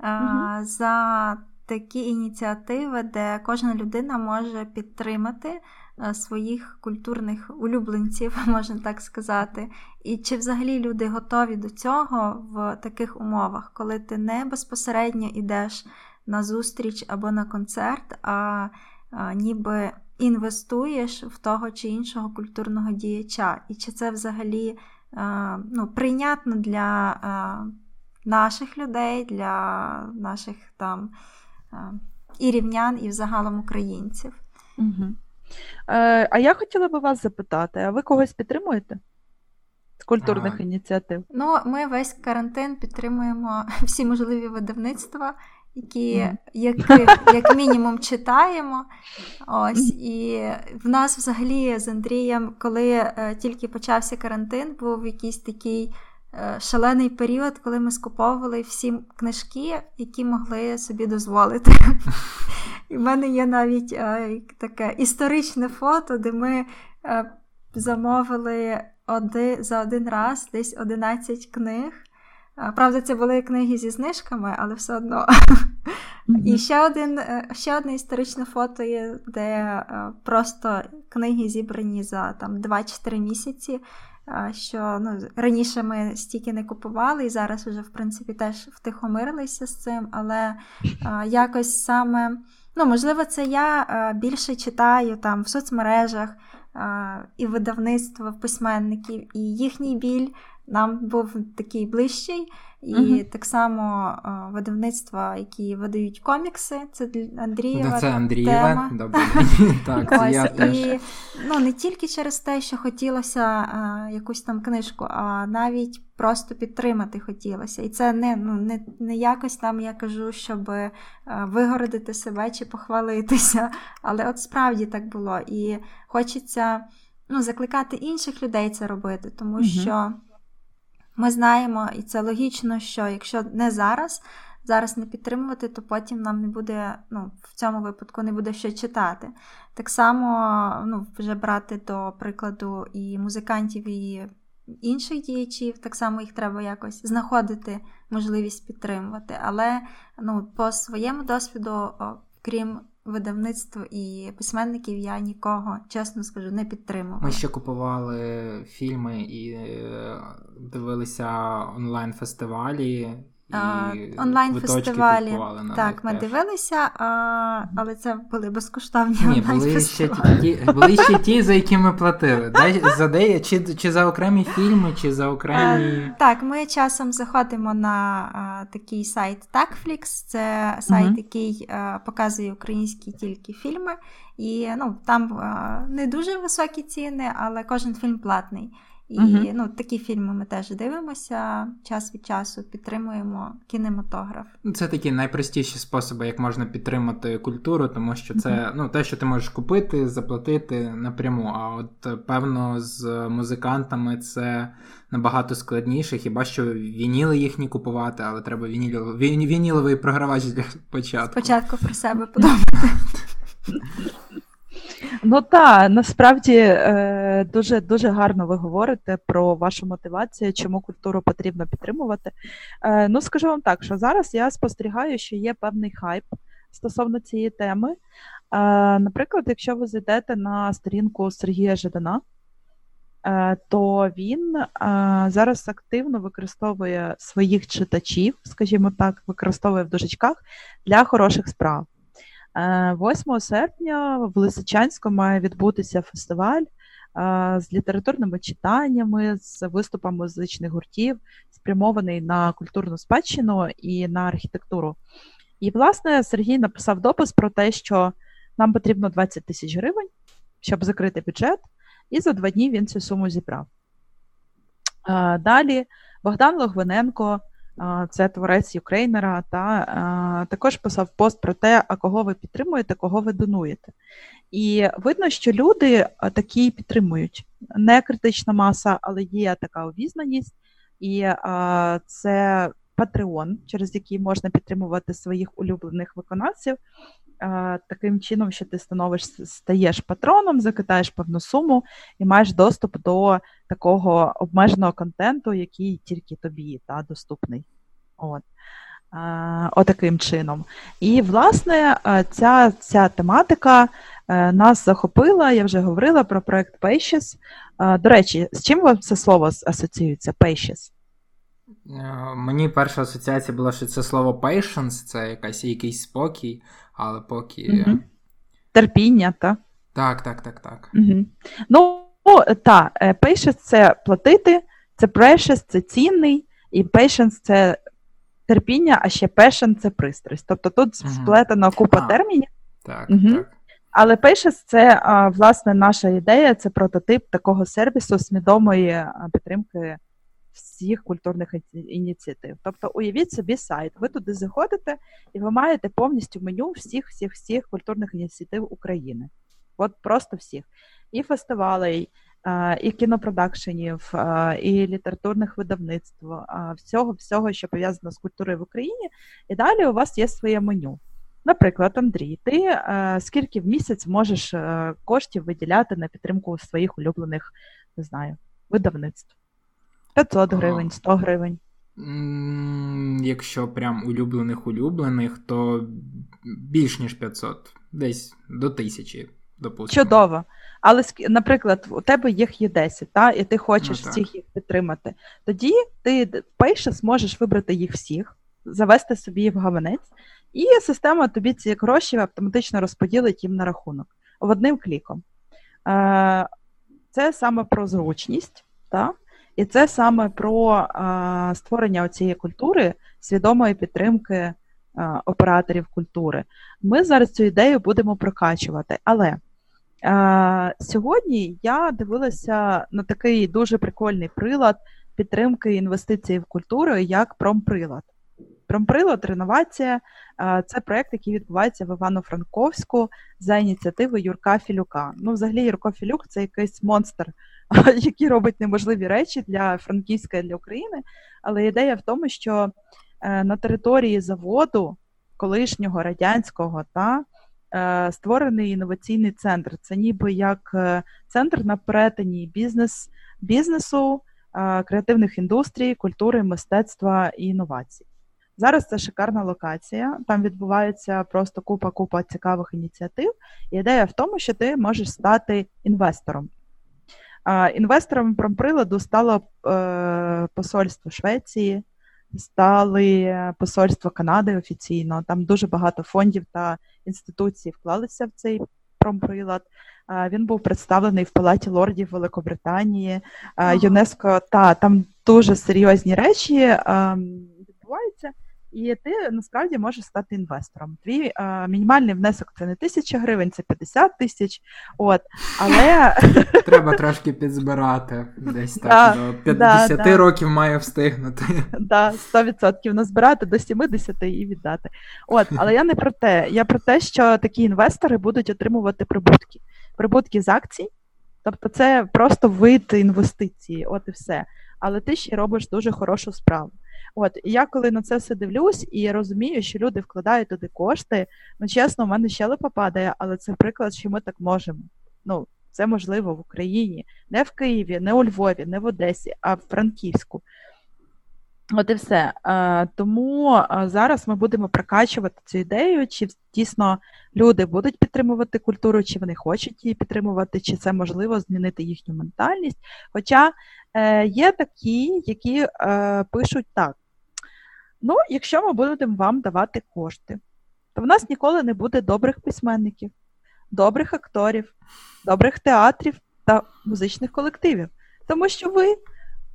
угу. за такі ініціативи, де кожна людина може підтримати Е, своїх культурних улюбленців, можна так сказати. І чи взагалі люди готові до цього в таких умовах, коли ти не безпосередньо йдеш на зустріч або на концерт, а, ніби інвестуєш в того чи іншого культурного діяча? І чи це взагалі ну, прийнятно для наших людей, для наших там і рівнян, і взагалом українців? Угу. Е, А я хотіла би вас запитати: а ви когось підтримуєте з культурних а... ініціатив? Ну, ми весь карантин підтримуємо всі можливі видавництва, які mm. як, як мінімум читаємо. Ось і в нас взагалі з Андрієм, коли е, тільки почався карантин, був якийсь такий. Е, шалений період, коли ми скуповували всі книжки, які могли собі дозволити. І в мене є навіть е, таке історичне фото, де ми е, замовили оди, за один раз десь 11 книг. Правда, це були книги зі знижками, але все одно. Mm-hmm. І ще один, ще одне історичне фото є, де просто книги зібрані за там 2-4 місяці що ну, раніше ми стільки не купували, і зараз вже, в принципі, теж втихомирилися з цим, але якось саме, ну, можливо, це я більше читаю там в соцмережах і видавництво письменників, і їхній біль нам був такий ближчий. І uh так само о, видавництва, які видають комікси, це Андрієва Це Андрієва, добре. так, це я теж. І, ну, не тільки через те, що хотілося а, якусь там книжку, а навіть просто підтримати хотілося. І це не ну, не, не якось там я кажу, щоб а, вигородити себе чи похвалитися. Але от справді так було. І хочеться ну, закликати інших людей це робити, тому uh що. Ми знаємо, і це логічно, що якщо не зараз, зараз не підтримувати, то потім нам не буде, ну, в цьому випадку не буде що читати. Так само ну, вже брати до прикладу і музикантів, і інших діячів, так само їх треба якось знаходити можливість підтримувати. Але ну, по своєму досвіду, крім видавництв і письменників я нікого, чесно скажу, не підтримувала. Ми ще купували фільми і е, дивилися онлайн-фестивалі. Онлайн-фестивалі. Так, ми теж. дивилися, а, але це були безкоштовні Ні, були ще ті, були ще ті, за які ми платили. За де, чи чи за окремі фільми, чи за окремі. Так, ми часом заходимо на а, такий сайт Takflix, це сайт, угу. який а, показує українські тільки фільми. І ну, там не дуже високі ціни, але кожен фільм платний. І uh ну, такі фільми ми теж дивимося час від часу, підтримуємо кінематограф. Це такі найпростіші способи, як можна підтримати культуру, тому що це uh ну, те, що ти можеш купити, заплатити напряму. А от певно з музикантами це набагато складніше. Хіба що вініли їхні купувати, але треба вініловий, вініловий програвач для початку. Спочатку про себе подумати. Ну так, насправді е, дуже дуже гарно ви говорите про вашу мотивацію, чому культуру потрібно підтримувати. Е, ну, скажу вам так, що зараз я спостерігаю, що є певний хайп стосовно цієї теми. Е, наприклад, якщо ви зайдете на сторінку Сергія Жадана, то він зараз активно використовує своїх читачів, скажімо так, використовує в дужечках для хороших справ. 8 серпня в Лисичанську має відбутися фестиваль з літературними читаннями, з виступами музичних гуртів, спрямований на культурну спадщину і на архітектуру. І, власне, Сергій написав допис про те, що нам потрібно 20 тисяч гривень, щоб закрити бюджет, і за два дні він цю суму зібрав. Далі Богдан Логвиненко це творець Юкрейнера, та також писав пост про те, а кого ви підтримуєте, кого ви донуєте. І видно, що люди такі підтримують. Не критична маса, але є така обізнаність, і це Patreon, через який можна підтримувати своїх улюблених виконавців. Таким чином, що ти становиш, стаєш патроном, закидаєш певну суму і маєш доступ до такого обмеженого контенту, який тільки тобі та, доступний. От. Отаким чином. І, власне, ця ця тематика е, нас захопила, я вже говорила про проект Pages. До речі, з чим вам це слово асоціюється? Pages? Е, мені перша асоціація була, що це слово patience, це якась, якийсь спокій, але поки. Угу. Терпіння, так? Так, так, так, так. Угу. Ну, так, е, patience – це платити, це precious – це цінний, і patience – це терпіння, а ще passion – це пристрасть. Тобто тут угу. сплетена купа а, термінів. Так, угу. так. Але Patience – це власне наша ідея, це прототип такого сервісу свідомої підтримки всіх культурних ініціатив. Тобто, уявіть собі сайт, ви туди заходите і ви маєте повністю меню всіх всіх всіх культурних ініціатив України. От просто всіх. І фестивалей, і кінопродакшенів, і літературних видавництв, всього, всього, що пов'язано з культурою в Україні. І далі у вас є своє меню. Наприклад, Андрій, ти е, скільки в місяць можеш е, коштів виділяти на підтримку своїх улюблених, не знаю, видавництв? 500 гривень, 100 гривень. Якщо прям улюблених улюблених, то більш ніж 500, десь до тисячі, допустимо. Чудово. Але, наприклад, у тебе їх є 10, та, і ти хочеш ну, всіх їх підтримати. Тоді ти перше зможеш вибрати їх всіх, завести собі в гаманець, і система тобі ці гроші автоматично розподілить їм на рахунок одним кліком. Е, це саме про зручність. Та? І це саме про а, створення цієї культури, свідомої підтримки а, операторів культури. Ми зараз цю ідею будемо прокачувати. Але а, сьогодні я дивилася на такий дуже прикольний прилад підтримки інвестицій в культуру, як промприлад. Промприлад, реновація це проєкт, який відбувається в Івано-Франковську за ініціативи Юрка Філюка. Ну, взагалі, Юрко Філюк це якийсь монстр які робить неможливі речі для Франківська і для України. Але ідея в тому, що е, на території заводу колишнього радянського та е, створений інноваційний центр. Це ніби як е, центр на перетині бізнес, бізнесу, креативних індустрій, культури, мистецтва і інновацій. Зараз це шикарна локація, там відбувається просто купа-купа цікавих ініціатив. І ідея в тому, що ти можеш стати інвестором. Інвестором промприладу стало е, посольство Швеції, стали посольство Канади офіційно. Там дуже багато фондів та інституцій вклалися в цей промприлад. Він був представлений в Палаті лордів Великобританії, ЮНЕСКО. Та там дуже серйозні речі відбуваються і ти насправді можеш стати інвестором. Твій а, мінімальний внесок це не тисяча гривень, це 50 тисяч. От, але... Треба трошки підзбирати. Десь так до 50 років має встигнути. Так, 100% назбирати до 70 і віддати. От, Але я не про те. Я про те, що такі інвестори будуть отримувати прибутки. Прибутки з акцій. Тобто це просто вид інвестиції, от і все. Але ти ще робиш дуже хорошу справу. От і я коли на це все дивлюсь і розумію, що люди вкладають туди кошти. Ну чесно, в мене щелепа падає, але це приклад, що ми так можемо. Ну, це можливо в Україні, не в Києві, не у Львові, не в Одесі, а в Франківську. От і все. Тому зараз ми будемо прокачувати цю ідею, чи дійсно люди будуть підтримувати культуру, чи вони хочуть її підтримувати, чи це можливо змінити їхню ментальність. Хоча е, є такі, які е, пишуть так: Ну, якщо ми будемо вам давати кошти, то в нас ніколи не буде добрих письменників, добрих акторів, добрих театрів та музичних колективів. Тому що ви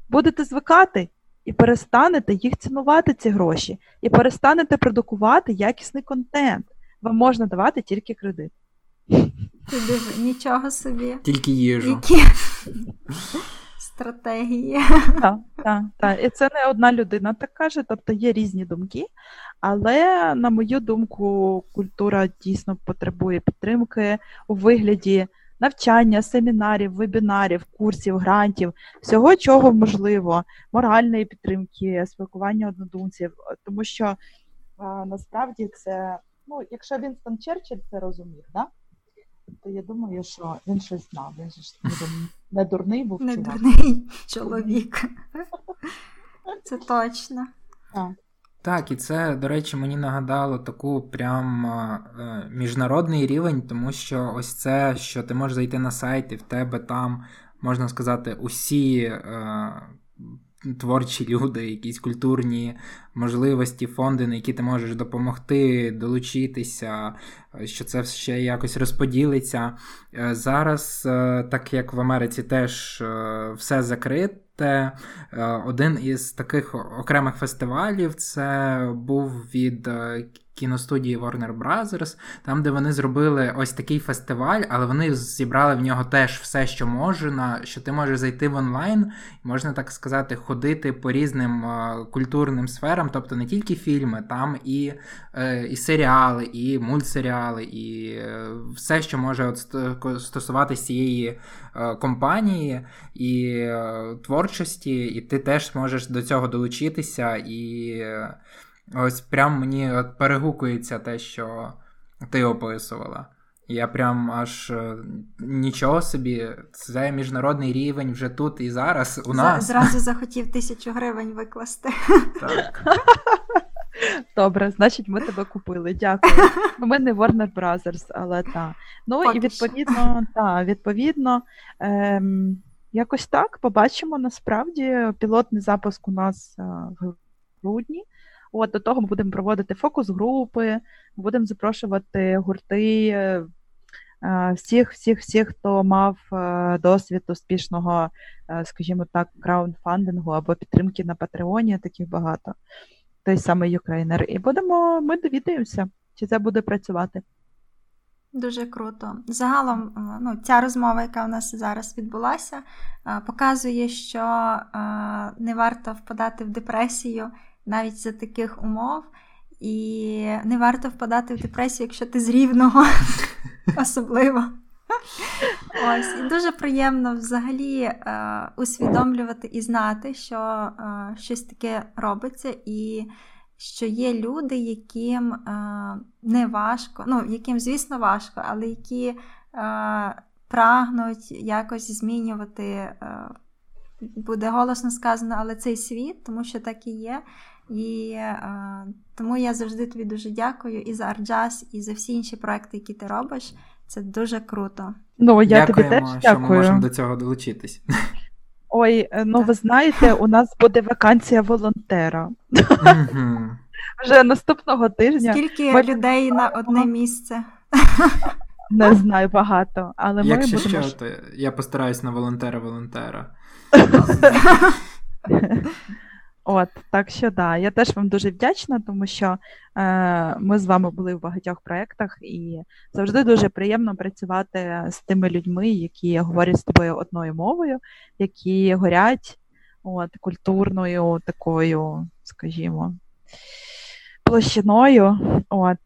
будете звикати і перестанете їх цінувати, ці гроші, і перестанете продукувати якісний контент. Вам можна давати тільки кредит. Нічого собі. Тільки їжу. Які стратегії. Так, так. І це не одна людина так каже, тобто є різні думки. Але, на мою думку, культура дійсно потребує підтримки у вигляді навчання, семінарів, вебінарів, курсів, грантів, всього, чого можливо, моральної підтримки, спілкування однодумців, тому що а, насправді це ну, якщо Вінстон Черчилль це розумів, да? То я думаю, що він щось знав. Він ж не дурний був. Не дурний чоловік. Це точно. Так. Так, і це, до речі, мені нагадало таку прям е, міжнародний рівень, тому що ось це, що ти можеш зайти на сайт, і в тебе там, можна сказати, усі е, творчі люди, якісь культурні можливості, фонди, на які ти можеш допомогти, долучитися, що це ще якось розподілиться. Е, зараз, е, так як в Америці теж е, все закрите. Один із таких окремих фестивалів це був від кіностудії Warner Brothers, там, де вони зробили ось такий фестиваль, але вони зібрали в нього теж все, що можна, що ти можеш зайти в онлайн, можна так сказати, ходити по різним е, культурним сферам, тобто не тільки фільми, там і е, і серіали, і мультсеріали, і е, все, що може от стосуватися цієї компанії і творчості, і ти теж можеш до цього долучитися і. Ось прям мені от перегукується те, що ти описувала. Я прям аж е, нічого собі, це міжнародний рівень вже тут і зараз у нас. Зразу захотів тисячу гривень викласти. Так. Добре, значить, ми тебе купили. Дякую. Ми не Warner Brothers, але так. Ну Поки і відповідно, та, відповідно, ем, якось так побачимо насправді пілотний запуск у нас е, в грудні. От До того ми будемо проводити фокус-групи, будемо запрошувати гурти е, е, всіх, всіх, всіх, хто мав досвід успішного, скажімо так, краудфандингу або підтримки на Patreon і, таких багато. Той самий Ukraïner. І будемо, ми довідаємося, чи це буде працювати. Дуже круто. Загалом, ну, ця розмова, яка у нас зараз відбулася, показує, що не варто впадати в депресію навіть за таких умов. І не варто впадати в депресію, якщо ти з рівного, особливо. Ось, дуже приємно взагалі е, усвідомлювати і знати, що е, щось таке робиться, і що є люди, яким е, не важко, ну, яким, звісно, важко, але які е, прагнуть якось змінювати. Е, буде голосно сказано, але цей світ, тому що так і є. І е, тому я завжди тобі дуже дякую і за Арджас, і за всі інші проекти, які ти робиш. Це дуже круто. Ну, я Дякуємо, тобі теж що дякую. ми можемо до цього долучитись. Ой, е, ну ви знаєте, у нас буде вакансія волонтера. Вже наступного тижня. Скільки ми... людей на одне місце? Не знаю багато, але ми Якщо будемо... що, то я постараюсь на волонтера-волонтера. От, так що да, я теж вам дуже вдячна, тому що е, ми з вами були в багатьох проєктах, і завжди дуже приємно працювати з тими людьми, які говорять з тобою одною мовою, які горять от, культурною такою, скажімо, площиною. От,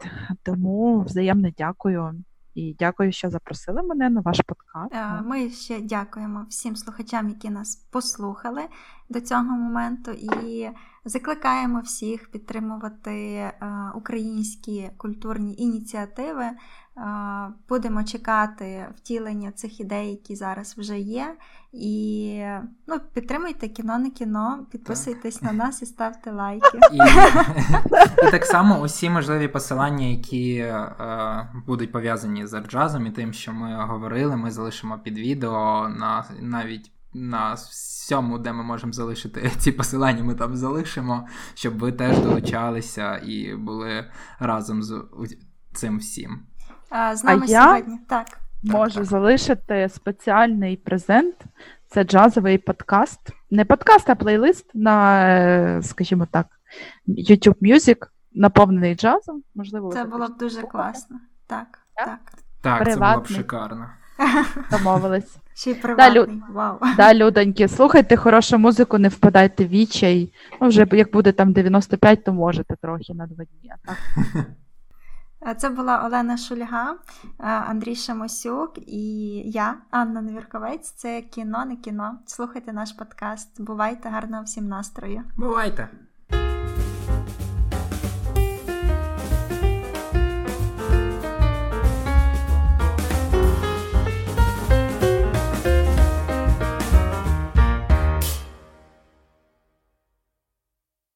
Тому взаємно дякую. І дякую, що запросили мене на ваш подкаст. Е, ми ще дякуємо всім слухачам, які нас послухали до цього моменту, і закликаємо всіх підтримувати е, українські культурні ініціативи. Будемо чекати втілення цих ідей, які зараз вже є. І ну, підтримуйте кіно не кіно, підписуйтесь так. на нас і ставте лайки. І, і так само усі можливі посилання, які е, будуть пов'язані з арджазом і тим, що ми говорили, ми залишимо під відео на навіть. На всьому, де ми можемо залишити ці посилання, ми там залишимо, щоб ви теж долучалися і були разом з цим всім. З нами а я сьогодні. Так. Можу так, залишити спеціальний презент. Це джазовий подкаст. Не подкаст, а плейлист на, е, скажімо так, YouTube Music, наповнений джазом. Можливо, це було б дуже класно. Так, так. Так, це було б шикарно. Домовились. Ще й приватний. Да, Вау. Да, людоньки, слухайте хорошу музику, не впадайте в відчай. Ну, вже як буде там 95, то можете трохи на два дні. так? Е, це була Олена Шульга, е, Андрій Шамосюк і я, Анна Невірковець. Це кіно, не кіно. Слухайте наш подкаст. Бувайте гарного всім настрою. Бувайте!